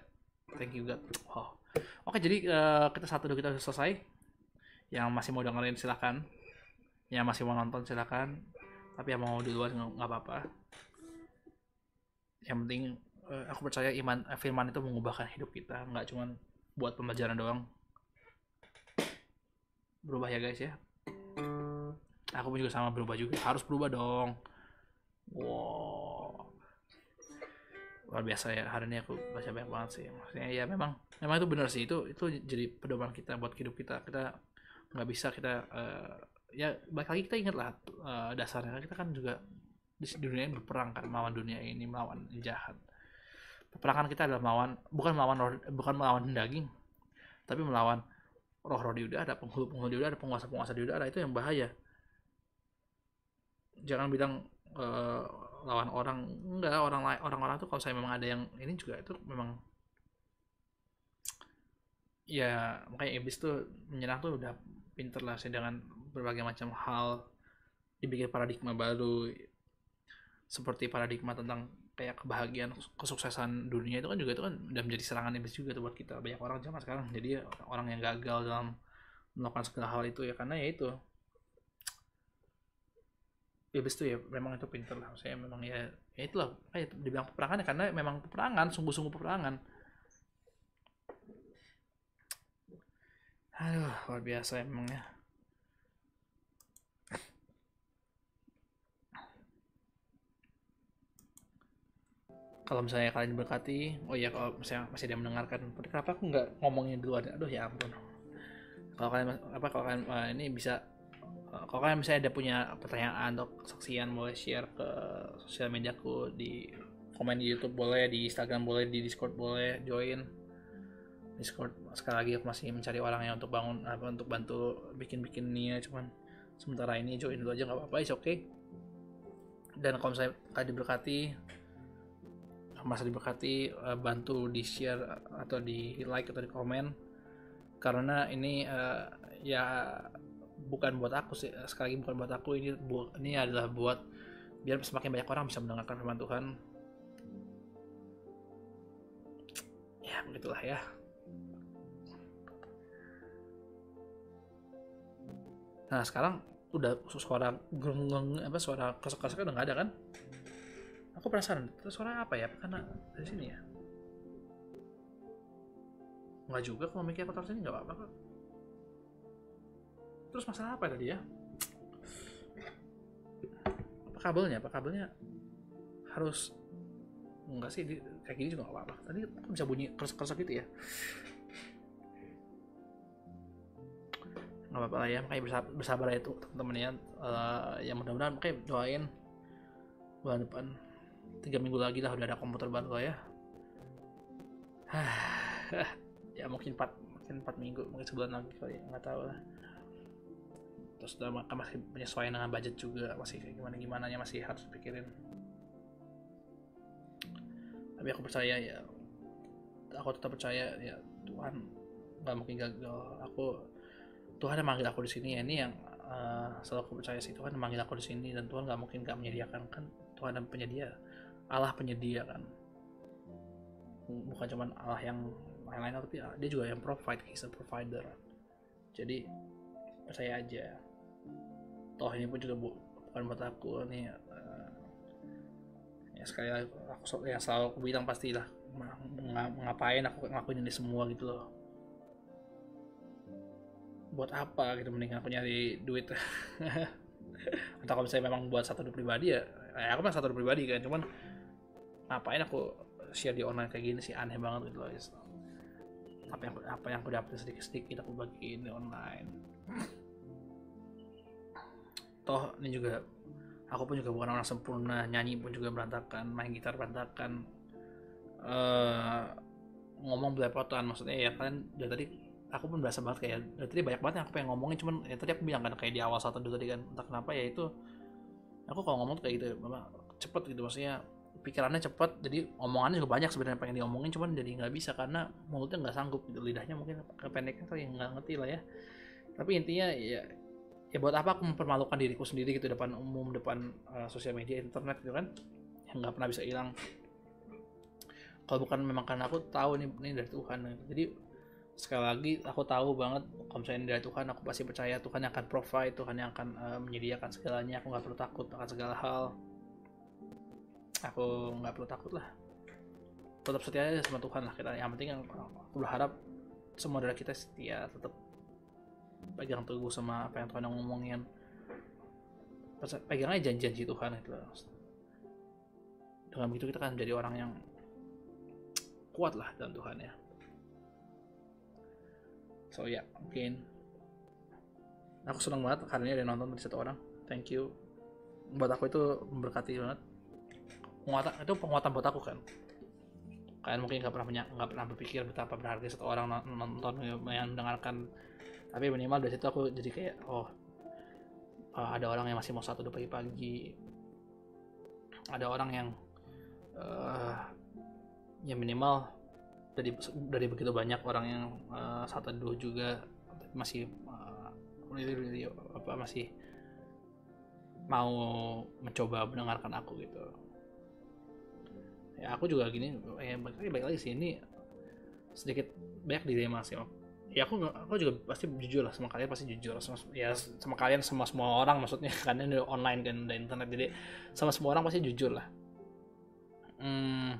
thank you God. Wow. Oke okay, jadi uh, kita satu dua kita selesai. Yang masih mau dengerin silakan. Yang masih mau nonton silakan. Tapi yang mau di luar nggak apa-apa yang penting uh, aku percaya iman firman itu mengubahkan hidup kita nggak cuma buat pembelajaran doang berubah ya guys ya aku juga sama berubah juga. Harus berubah dong. Wow. Luar biasa ya hari ini aku baca banyak banget sih. Maksudnya ya memang memang itu benar sih. Itu itu jadi pedoman kita buat hidup kita. Kita nggak bisa kita uh, ya balik lagi kita ingat lah uh, dasarnya. Kita kan juga di dunia ini berperang kan melawan dunia ini melawan jahat. Peperangan kita adalah melawan bukan melawan roh, bukan melawan daging tapi melawan roh-roh di udara penghulu-penghulu di udara penguasa-penguasa di udara. Itu yang bahaya jangan bilang uh, lawan orang. Enggak orang lain orang-orang tuh kalau saya memang ada yang ini juga itu memang ya makanya iblis tuh menyerang tuh udah pinter lah sih dengan berbagai macam hal dibikin paradigma baru seperti paradigma tentang kayak kebahagiaan kesuksesan dunia itu kan juga itu kan udah menjadi serangan iblis juga tuh buat kita. Banyak orang zaman sekarang jadi orang yang gagal dalam melakukan segala hal itu ya karena ya itu iblis tuh ya memang itu pinter lah. Saya memang ya ya itulah. Kayak dibilang peperangan ya karena memang peperangan sungguh-sungguh peperangan. Aduh luar biasa emangnya kalau misalnya kalian berkati oh ya kalau misalnya masih ada yang mendengarkan kenapa aku nggak ngomongin dulu ada aduh ya ampun. Kalau kalian apa kalau kalian ini bisa kalau kalian misalnya ada punya pertanyaan atau kesaksian boleh share ke sosial mediaku di komen di YouTube boleh di Instagram boleh di Discord boleh join Discord sekali lagi aku masih mencari orang yang untuk bangun apa untuk bantu bikin-bikin nia cuman sementara ini join dulu aja nggak apa-apa is oke okay. dan kalau misalnya kalian diberkati masa diberkati uh, bantu di share atau di like atau di komen karena ini uh, ya bukan buat aku sih sekali lagi bukan buat aku ini bu, ini adalah buat biar semakin banyak orang bisa mendengarkan firman Tuhan. Begitulah ya. Nah sekarang udah suara geng apa suara kesek kesek udah nggak ada kan? Aku penasaran terus suara apa ya? Karena dari sini ya? Nggak juga kalau mikir kotor sini nggak apa-apa kok terus masalah apa tadi ya? Apa kabelnya? Apa kabelnya harus enggak sih di, kayak gini juga nggak apa-apa. Tadi bisa bunyi keras-keras gitu ya. Nggak apa-apa lah ya makanya bersabar, bersabar ya itu teman-teman ya. Uh, yang mudah-mudahan makanya doain bulan depan tiga minggu lagi lah udah ada komputer baru lah ya. Ya mungkin empat mungkin empat minggu mungkin sebulan lagi kali ya, nggak tahu lah terus udah masih penyesuaian dengan budget juga masih kayak gimana gimana nya masih harus pikirin. Tapi aku percaya ya aku tetap percaya ya Tuhan nggak mungkin gagal. Aku Tuhan yang manggil aku di sini ya ini yang uh, selalu aku percaya sih Tuhan yang manggil aku di sini dan Tuhan nggak mungkin nggak menyediakan kan Tuhan yang penyedia Allah penyedia kan. Bukan cuma Allah yang lain-lain tapi dia juga yang provide he's a provider. Jadi percaya aja toh ini pun juga bu, bukan buat aku nih uh, ya sekali lagi aku yang selalu aku bilang pastilah ngapain aku ngakuin ini semua gitu loh. Buat apa gitu mending aku nyari duit. Atau kalau misalnya memang buat satu pribadi ya ya aku mah satu pribadi kan cuman ngapain aku share di online kayak gini sih aneh banget gitu loh apa yang apa yang aku dapat sedikit sedikit aku bagiin di online toh ini juga aku pun juga bukan orang sempurna nyanyi pun juga berantakan main gitar berantakan uh, ngomong belepotan maksudnya ya kan dari tadi aku pun berasa banget kayak dari tadi banyak banget yang aku pengen ngomongin cuman ya tadi aku bilang kan kayak di awal satu dulu tadi kan entah kenapa ya itu aku kalau ngomong kayak gitu cepet gitu maksudnya pikirannya cepet jadi omongannya juga banyak sebenarnya pengen diomongin cuman jadi nggak bisa karena mulutnya nggak sanggup gitu lidahnya mungkin kependekan kali nggak ngerti lah ya. Tapi intinya ya ya buat apa aku mempermalukan diriku sendiri gitu depan umum depan uh, sosial media internet gitu kan? Yang nggak pernah bisa hilang. Kalau bukan memang karena aku tahu nih ini dari Tuhan. Jadi sekali lagi aku tahu banget kalau misalnya dari Tuhan aku pasti percaya Tuhan yang akan provide Tuhan yang akan uh, menyediakan segalanya. Aku nggak perlu takut akan segala hal. Aku nggak perlu takut lah. Tetap setia aja sama Tuhan lah kita. Yang penting aku berharap semua dari kita setia tetap pegang teguh sama apa yang Tuhan ngomongin. Pegang aja janji-janji Tuhan itu dengan begitu kita kan jadi orang yang kuat lah dalam Tuhan ya. So ya yeah, mungkin aku senang banget karena ada nonton dari satu orang. Thank you. Buat aku itu memberkati banget. Penguatan itu penguatan buat aku kan. Kalian mungkin nggak pernah nggak pernah berpikir betapa berharga satu orang nonton yang mendengarkan tapi minimal dari situ aku jadi kayak oh uh, ada orang yang masih mau satu pagi-pagi. Ada orang yang uh, ya minimal dari dari begitu banyak orang yang uh, satu dua juga masih uh, really, really, apa masih mau mencoba mendengarkan aku gitu. Ya aku juga gini ya baik baik lagi sih ini sedikit banyak dilema sih ya aku aku juga pasti jujur lah sama kalian pasti jujur sama, ya sama kalian sama semua orang maksudnya karena ini online kan dan internet jadi sama semua orang pasti jujur lah. Hmm,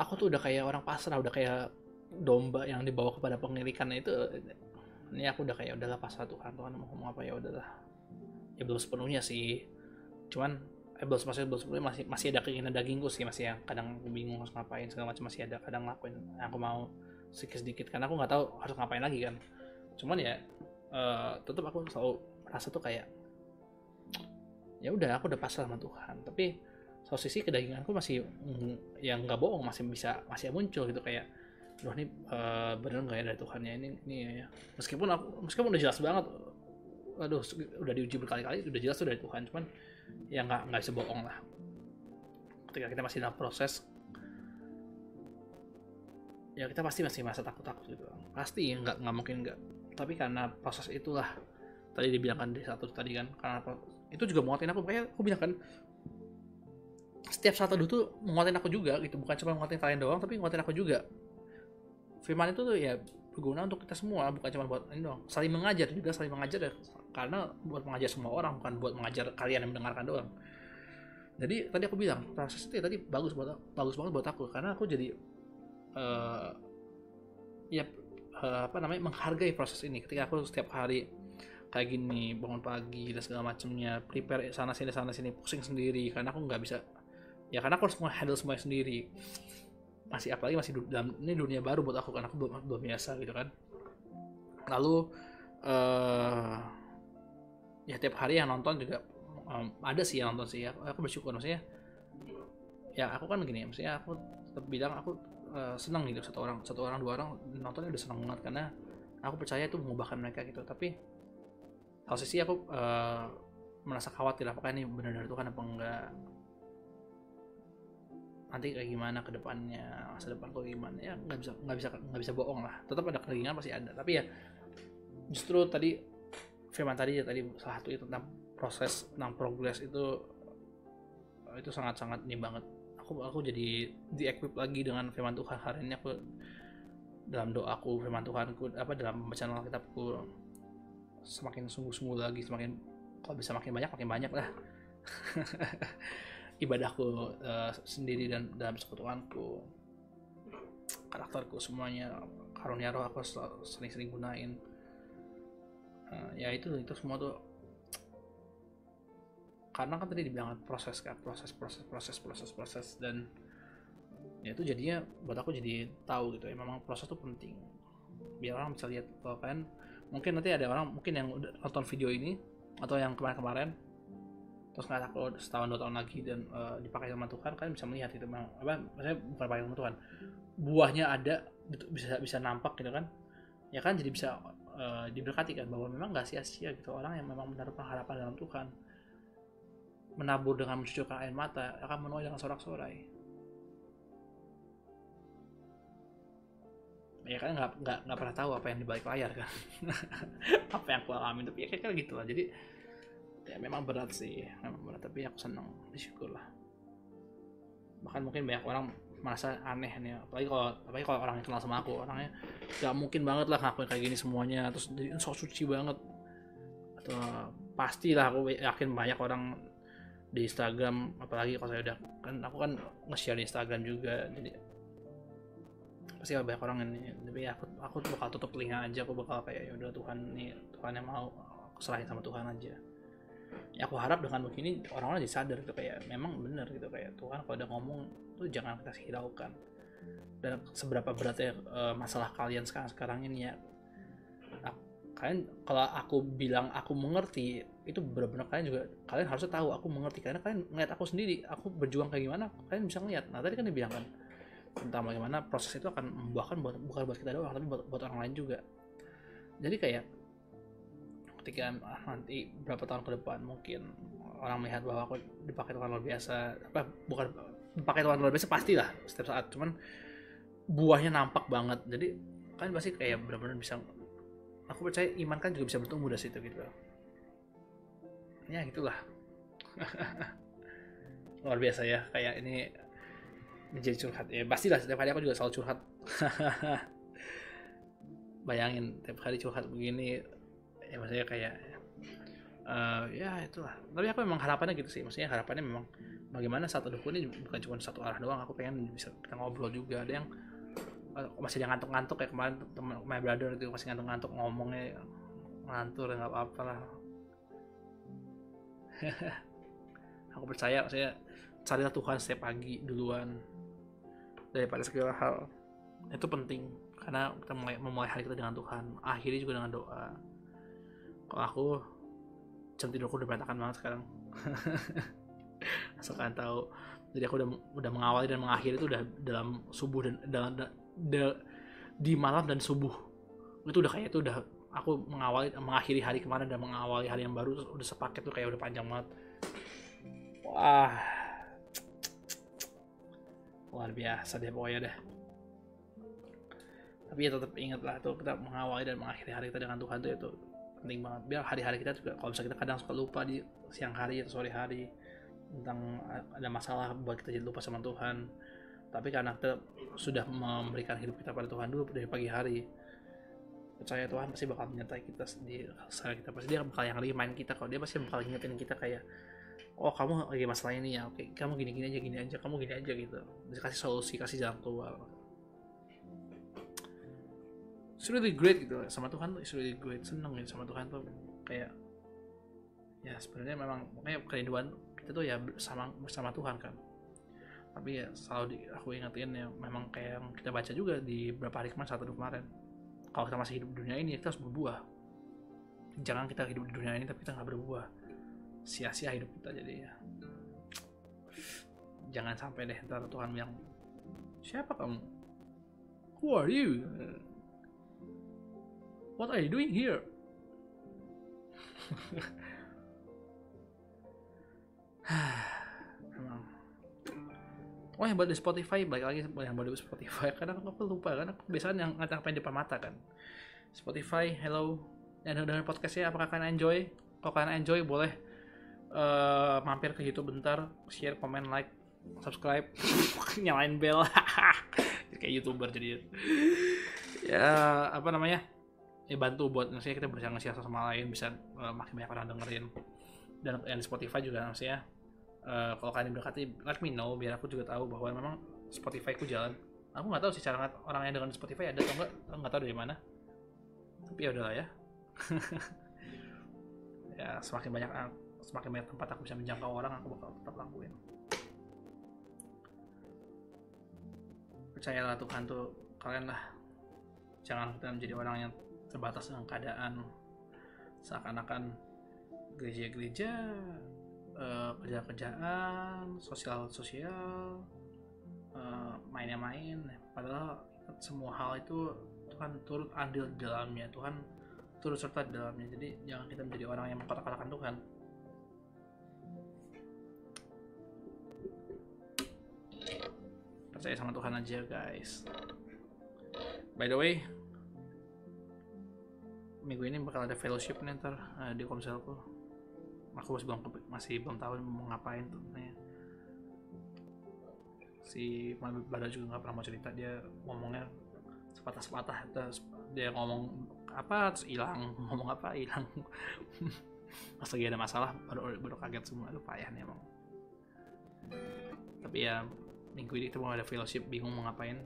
aku tuh udah kayak orang pasrah udah kayak domba yang dibawa kepada pengirikan itu ini aku udah kayak udahlah pasrah Tuhan Tuhan mau ngomong apa ya udahlah. Ya belum sepenuhnya sih. Cuman eh belum masih belum masih masih ada keinginan dagingku sih masih yang kadang bingung harus ngapain segala macam masih ada kadang ngelakuin yang aku mau sedikit sedikit karena aku nggak tahu harus ngapain lagi kan. Cuman ya uh, tetap aku selalu merasa tuh kayak ya udah aku udah pasrah sama Tuhan. Tapi satu sisi kedaginganku masih mm, yang nggak bohong masih bisa masih muncul gitu kayak loh ini uh, bener nggak ya dari Tuhan ya ini ini ya. Meskipun aku meskipun udah jelas banget aduh udah diuji berkali-kali udah jelas tuh dari Tuhan. Cuman ya nggak nggak bisa bohong lah. Ketika kita masih dalam proses ya kita pasti masih masa takut-takut gitu. Pasti nggak nggak mungkin nggak. Tapi karena proses itulah tadi dibilangkan di satu tadi kan karena itu juga menguatin aku. Kayak aku bilang kan setiap saat teduh tuh menguatin aku juga gitu. Bukan cuma menguatin kalian doang tapi menguatin aku juga. Firman itu tuh ya berguna untuk kita semua bukan cuma buat ini doang. Saling mengajar juga saling mengajar ya karena buat mengajar semua orang bukan buat mengajar kalian yang mendengarkan doang. Jadi tadi aku bilang proses itu ya tadi bagus buat bagus banget buat aku karena aku jadi uh, ya uh, apa namanya menghargai proses ini. Ketika aku setiap hari kayak gini bangun pagi dan segala macamnya prepare sana sini sana sini pusing sendiri karena aku nggak bisa ya karena aku harus handle semuanya sendiri masih apalagi masih dalam ini dunia baru buat aku karena aku belum belum biasa gitu kan. Lalu uh, ya tiap hari yang nonton juga um, ada sih yang nonton sih aku, aku bersyukur maksudnya ya aku kan gini maksudnya aku tetap bilang aku uh, senang gitu satu orang satu orang dua orang nontonnya udah senang banget karena aku percaya itu mengubahkan mereka gitu. Tapi kalau sisi aku uh, merasa khawatir apakah ini benar dari Tuhan apa enggak nanti kayak gimana ke depannya masa depan kok gimana ya nggak bisa nggak bisa nggak bisa bohong lah. Tetap ada keringan pasti ada. Tapi ya justru tadi firman tadi ya tadi salah satu itu tentang proses tentang progres itu itu sangat sangat ini banget. Aku aku jadi di equip lagi dengan firman Tuhan hari ini. Aku dalam doaku firman Tuhanku apa dalam pembacaan Alkitabku semakin sungguh-sungguh lagi semakin kalau bisa makin banyak makin banyak lah ibadahku uh, sendiri dan dalam sekutuanku. Karakterku semuanya karunia roh aku sering-sering gunain. Uh, ya itu itu semua tuh karena kan tadi dibilang proses kan proses proses proses proses proses dan ya itu jadinya buat aku jadi tahu gitu ya memang proses itu penting. Biar orang bisa lihat kan. Mungkin nanti ada orang mungkin yang udah nonton video ini atau yang kemarin-kemarin terus nggak takut setahun dua tahun lagi dan uh, dipakai sama Tuhan kalian bisa melihat itu bang. Apa maksudnya bukan pakai sama Tuhan. Buahnya ada bisa bisa nampak gitu kan. Ya kan jadi bisa uh, diberkati kan bahwa memang nggak sia-sia gitu. Orang yang memang menaruh harapan dalam Tuhan menabur dengan mencucurkan air mata akan menuai dengan sorak-sorai. Ya kan nggak nggak nggak pernah tahu apa yang di balik layar kan. Apa yang aku alami tapi ya kayak gitu lah. Jadi ya memang berat sih memang berat tapi aku senang bersyukur lah bahkan mungkin banyak orang merasa aneh nih apalagi kalau apalagi kalau orang yang kenal sama aku orangnya gak mungkin banget lah ngakuin kayak gini semuanya terus jadi sok suci banget. Atau pastilah aku yakin banyak orang di Instagram apalagi kalau saya udah kan aku kan nge-share di Instagram juga jadi pasti banyak orang ini tapi aku aku bakal tutup telinga aja aku bakal kayak ya udah Tuhan nih Tuhan yang mau aku serahin sama Tuhan aja ya aku harap dengan begini orang-orang jadi sadar gitu kayak memang benar gitu kayak Tuhan kalau udah ngomong tuh jangan kita hiraukan. Dan seberapa beratnya uh, masalah kalian sekarang sekarang ini ya. Kalian kalau aku bilang aku mengerti itu benar-benar kalian juga kalian harusnya tahu aku mengerti. Karena kalian ngeliat aku sendiri aku berjuang kayak gimana kalian bisa ngeliat. Nah tadi kan dibilang kan tentang bagaimana proses itu akan membuahkan buat bukan buat kita doang tapi buat, buat orang lain juga. Jadi kayak ketika nanti berapa tahun ke depan mungkin orang melihat bahwa aku dipakai Tuhan luar biasa apa bukan dipakai Tuhan luar biasa pastilah setiap saat cuman buahnya nampak banget. Jadi kan pasti kayak benar-benar bisa aku percaya iman kan juga bisa bertumbuh dari situ gitu. Ya gitulah. Luar biasa ya kayak ini menjadi curhat. Ya pastilah setiap hari aku juga selalu curhat. Bayangin tiap hari curhat begini ya maksudnya kayak uh, ya itulah. Tapi aku memang harapannya gitu sih. Maksudnya harapannya memang bagaimana satu duku ini bukan cuma satu arah doang. Aku pengen bisa kita ngobrol juga. Ada yang uh, masih ngantuk-ngantuk kayak kemarin teman my brother itu masih ngantuk-ngantuk ngomongnya ngantur nggak apa-apa lah. Aku percaya saya carilah Tuhan setiap pagi duluan daripada segala hal. Itu penting karena kita mulai memulai hari kita dengan Tuhan akhiri juga dengan doa kalau aku jam tidurku udah berantakan banget sekarang. Asal kalian tahu. Jadi aku udah udah mengawali dan mengakhiri itu udah dalam subuh dan dalam da, da, di malam dan subuh. Itu udah kayak itu udah aku mengawali mengakhiri hari kemarin dan mengawali hari yang baru udah sepaket tuh kayak udah panjang banget. Wah. Luar biasa deh pokoknya deh. Tapi ya tetap ingat lah tuh kita mengawali dan mengakhiri hari kita dengan Tuhan tuh itu penting banget. Biar hari-hari kita juga kalau misalnya kita kadang suka lupa di siang hari atau sore hari tentang ada masalah buat kita jadi lupa sama Tuhan. Tapi karena kita sudah memberikan hidup kita pada Tuhan dulu dari pagi hari percaya Tuhan pasti bakal menyertai kita di saat kita pasti dia bakal yang remind kita kalau dia pasti bakal ingetin kita kayak oh kamu lagi masalah ini ya oke kamu gini gini aja gini aja kamu gini aja gitu. Kasih solusi kasih jalan keluar it's really great gitu. Sama Tuhan tuh it's really great. Seneng gitu sama Tuhan tuh. Kayak ya sebenarnya memang makanya kerinduan kita tuh ya bersama bersama Tuhan kan. Tapi ya selalu di, aku ingetin ya memang kayak yang kita baca juga di beberapa hari kemarin satu kemarin. Kalau kita masih hidup di dunia ini kita harus berbuah. Jangan kita hidup di dunia ini tapi kita nggak berbuah. Sia-sia hidup kita jadi ya. Jangan sampai deh ntar Tuhan bilang siapa kamu? Who are you what are you doing here? Emang oh yang buat di Spotify balik lagi yang buat di Spotify. Kadang aku lupa karena aku biasanya yang ngacak di depan mata kan? Spotify hello. Yang dengar podcastnya apakah kalian enjoy? Kalau kalian enjoy boleh uh, mampir ke YouTube bentar share komen like subscribe nyalain bell. Kayak youtuber jadi. Ya apa namanya ya bantu buat maksudnya kita bisa nge-share sama lain bisa uh, makin banyak orang dengerin. Dan yang di Spotify juga maksudnya uh, kalau kalian mendekati let me know biar aku juga tahu bahwa memang Spotify ku jalan. Aku nggak tahu sih cara orang yang dengan Spotify ada atau enggak nggak tahu dari mana. Tapi ya udahlah ya. Ya semakin banyak semakin banyak tempat aku bisa menjangkau orang aku bakal tetap lakuin. Percayalah Tuhan tuh kalian lah. Jangan kita menjadi orang yang terbatas dengan keadaan seakan-akan gereja-gereja uh, kerja-kerjaan sosial-sosial uh, mainnya main padahal semua hal itu Tuhan turut andil di dalamnya Tuhan turut serta di dalamnya. Jadi jangan kita menjadi orang yang mengkotak-kotakan Tuhan. Percaya sama Tuhan aja guys. By the way minggu ini bakal ada fellowship nih ntar uh, di komselku aku masih belum masih belum tahu mau ngapain tuh nih si Bada juga nggak pernah mau cerita dia ngomongnya sepatah-sepatah terus dia ngomong apa terus hilang ngomong apa hilang. Pas lagi ada masalah baru baru kaget semua aduh payah nih emang. Tapi ya minggu ini kita mau ada fellowship bingung mau ngapain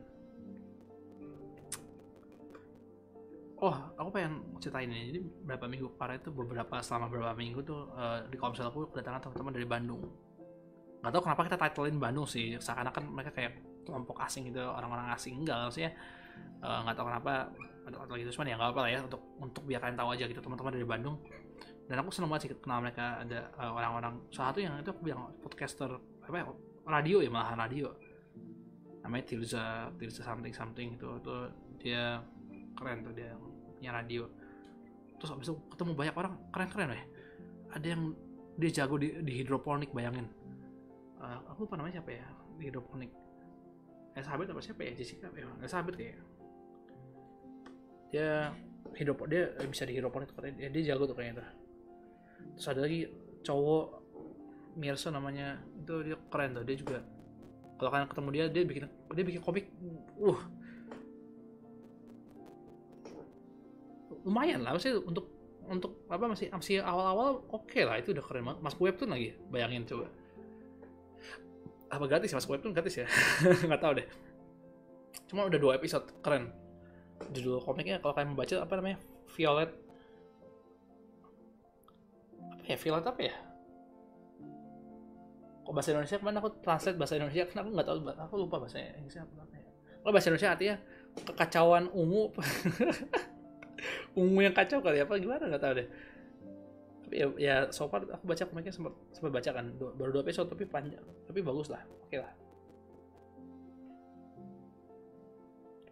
oh aku pengen ceritain ini. Jadi beberapa minggu kemarin itu beberapa selama beberapa minggu tuh uh, di komsel aku kedatangan teman-teman dari Bandung. Nggak tahu kenapa kita titlein Bandung sih. Seakan-akan mereka kayak kelompok asing gitu orang-orang asing. Enggak maksudnya uh, nggak tahu kenapa atau gitu. Cuman ya nggak apa lah ya untuk untuk biar kalian tahu aja gitu teman-teman dari Bandung. Dan aku senang banget sih kenal mereka. Ada uh, orang-orang salah satu yang itu aku bilang podcaster apa ya radio ya malahan radio. Namanya Tirza Tirza something something itu itu dia keren tuh dia punya radio. Terus abis itu ketemu banyak orang keren-keren ya ada yang dia jago di, di hidroponik bayangin. Uh, aku lupa namanya siapa ya di hidroponik? Elizabeth apa siapa ya Jessica? Ya Elizabeth kayak dia hidrop dia bisa di hidroponik tuh dia, dia jago tuh kayaknya tuh. Terus ada lagi cowok Mirsa namanya. Itu dia keren tuh dia juga. Kalau kalian ketemu dia dia bikin dia bikin komik uh lumayan lah sih untuk untuk apa masih masih awal-awal oke okay lah itu udah keren banget. Mas webtoon lagi bayangin coba. Apa gratis mas webtoon gratis ya? Nggak tahu deh. Cuma udah dua episode keren. Judul komiknya kalau kalian membaca apa namanya? Violet. Apa ya Violet apa ya? Kok bahasa Indonesia ke mana? Aku translate bahasa Indonesia karena aku nggak tahu aku lupa bahasa Indonesia apa ya kalau bahasa Indonesia artinya kekacauan ungu ungu yang kacau kali apa gimana? Nggak tahu deh. Tapi ya, ya so far aku baca komiknya sempat sempat baca kan. Baru dua episode tapi panjang. Tapi bagus lah oke okay lah.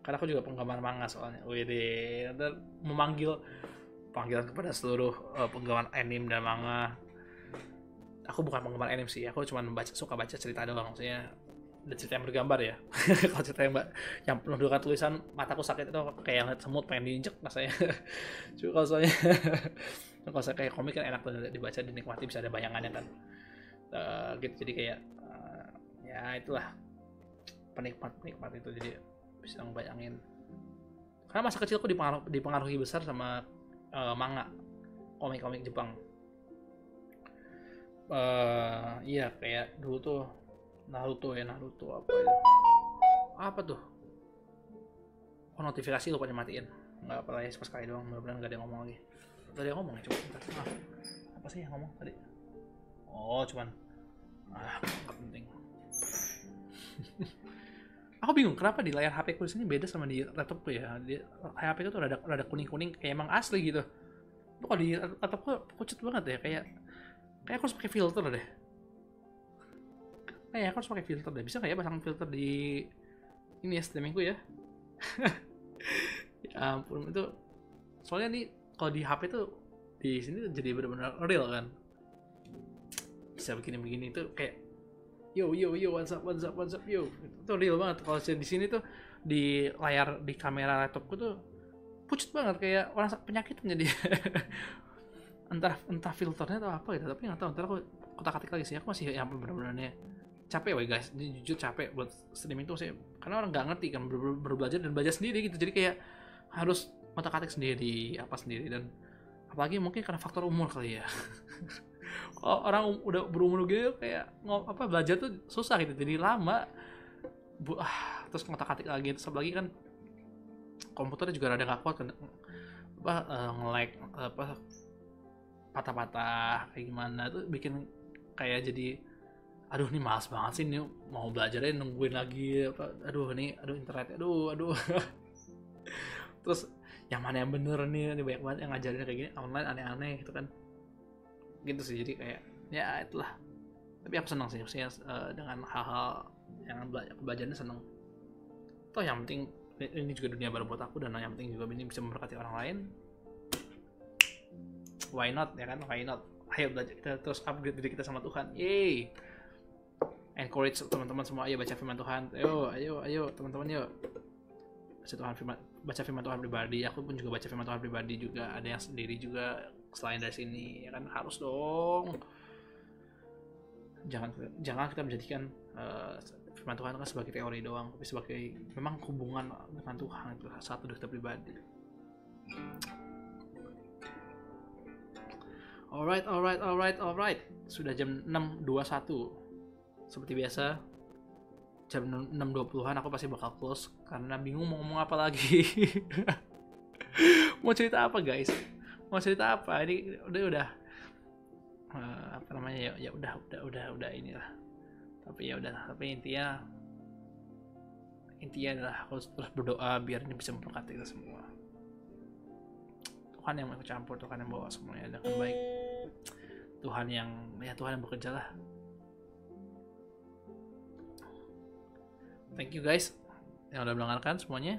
Karena aku juga penggemar manga soalnya. Wih dan memanggil panggilan kepada seluruh uh, penggemar anime dan manga. Aku bukan penggemar anime sih aku cuma membaca suka baca cerita doang. Maksudnya ada cerita yang bergambar ya? Kalau cerita yang mbak yang penuh dengan tulisan mataku sakit itu kayak yang semut pengen diinjek rasanya. Cuma kalau soalnya kalau saya kayak komik kan enak tuh dibaca dinikmati bisa ada bayangannya kan. Uh, gitu. Jadi kayak uh, ya itulah penikmat penikmat itu. Jadi bisa ngebayangin. Karena masa kecilku dipengaruhi, dipengaruhi besar sama uh, manga komik-komik Jepang. Uh, iya kayak dulu tuh Naruto ya Naruto apa ya? Apa tuh? Oh notifikasi lupa dimatiin. Nggak apa ya pas kali doang. Benar-benar nggak ada yang ngomong lagi. Tadi yang ngomong ya coba bentar. Ah, apa sih yang ngomong tadi? Oh cuman. Ah nggak penting. Aku bingung kenapa di layar HP ku sini beda sama di laptopku ya? Di HP ku tuh rada rada kuning kuning kayak emang asli gitu. Tuh kalau di laptopku pucat banget ya? Kayak kayak aku harus pakai filter deh kayak aku harus pakai filter deh. Bisa nggak ya pasang filter di ini ya streamingku ya? Ya ampun itu soalnya nih kalau di HP tuh di sini jadi benar-benar real kan? Bisa begini-begini itu kayak yo yo yo what's up what's yo. Itu real banget. Kalau di sini tuh di layar di kamera laptopku tuh pucat banget. Kayak orang penyakit jadi entah entah filternya atau apa gitu tapi nggak tahu. Ntar aku kotak atik lagi sih. Aku masih yang benar-benarnya capek weh guys. Ini jujur capek buat streaming tuh sih karena orang nggak ngerti kan ber ber belajar dan belajar sendiri gitu. Jadi kayak harus kotak atik sendiri apa sendiri dan apalagi mungkin karena faktor umur kali ya. Orang udah berumur gitu kayak ngop apa belajar tuh susah gitu. Jadi lama bu ah, terus ngotak atik lagi. Terus lagi kan komputernya juga rada nggak kuat kan. Apa uh, nge-lag apa patah-patah kayak gimana. Tuh bikin kayak jadi aduh ini males banget sih ini mau belajarnya nungguin lagi apa aduh ini aduh internet aduh aduh. Terus yang mana yang bener nih ini banyak banget yang ngajarin kayak gini online aneh-aneh gitu kan. Gitu sih jadi kayak ya itulah. Tapi aku senang sih maksudnya uh, dengan hal-hal yang belajar belajarnya seneng. Toh yang penting ini juga dunia baru buat aku dan yang penting juga ini bisa memberkati orang lain. Why not ya kan? Why not? Ayo belajar kita terus upgrade diri kita sama Tuhan. Yay encourage teman-teman semua ayo baca firman Tuhan. Ayo ayo ayo teman-teman yuk. Baca Tuhan firman baca firman Tuhan pribadi. Aku pun juga baca firman Tuhan pribadi juga. Ada yang sendiri juga selain dari sini ya kan? Harus dong. Jangan jangan kita menjadikan uh, firman Tuhan kan sebagai teori doang tapi sebagai memang hubungan dengan Tuhan itu satu kita pribadi. Alright alright alright alright. Sudah jam 6.21 seperti biasa jam 6.20an aku pasti bakal close karena bingung mau ngomong apa lagi. Mau cerita apa guys? Mau cerita apa? Ini udah udah uh, apa namanya? Ya ya udah udah udah udah inilah. Tapi ya udah tapi intinya intinya adalah harus terus berdoa biar ini bisa memberkati kita semua. Tuhan yang ikut campur Tuhan yang bawa semuanya dengan baik. Tuhan yang ya Tuhan yang bekerja lah thank you guys yang udah mendengarkan semuanya.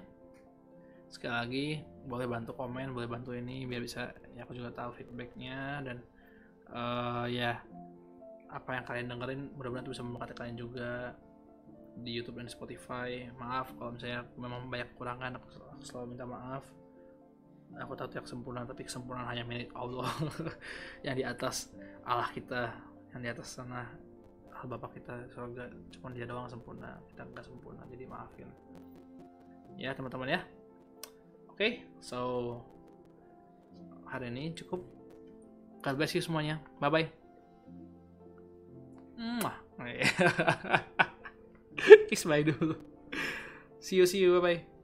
Sekali lagi boleh bantu komen boleh bantu ini biar bisa ya aku juga tahu feedbacknya dan uh, ya apa yang kalian dengerin mudah-mudahan bisa memberkati kalian juga di YouTube dan Spotify. Maaf kalau misalnya memang banyak kekurangan aku selalu minta maaf. Aku tahu tidak sempurna tapi kesempurnaan hanya milik Allah yang di atas Allah kita yang di atas sana Allah Bapak kita surga cuma dia doang sempurna kita nggak sempurna jadi maafin. Ya teman-teman ya. Oke okay, so hari ini cukup. God bless you semuanya. Bye bye Mwah. kiss bye dulu. See you see you. Bye bye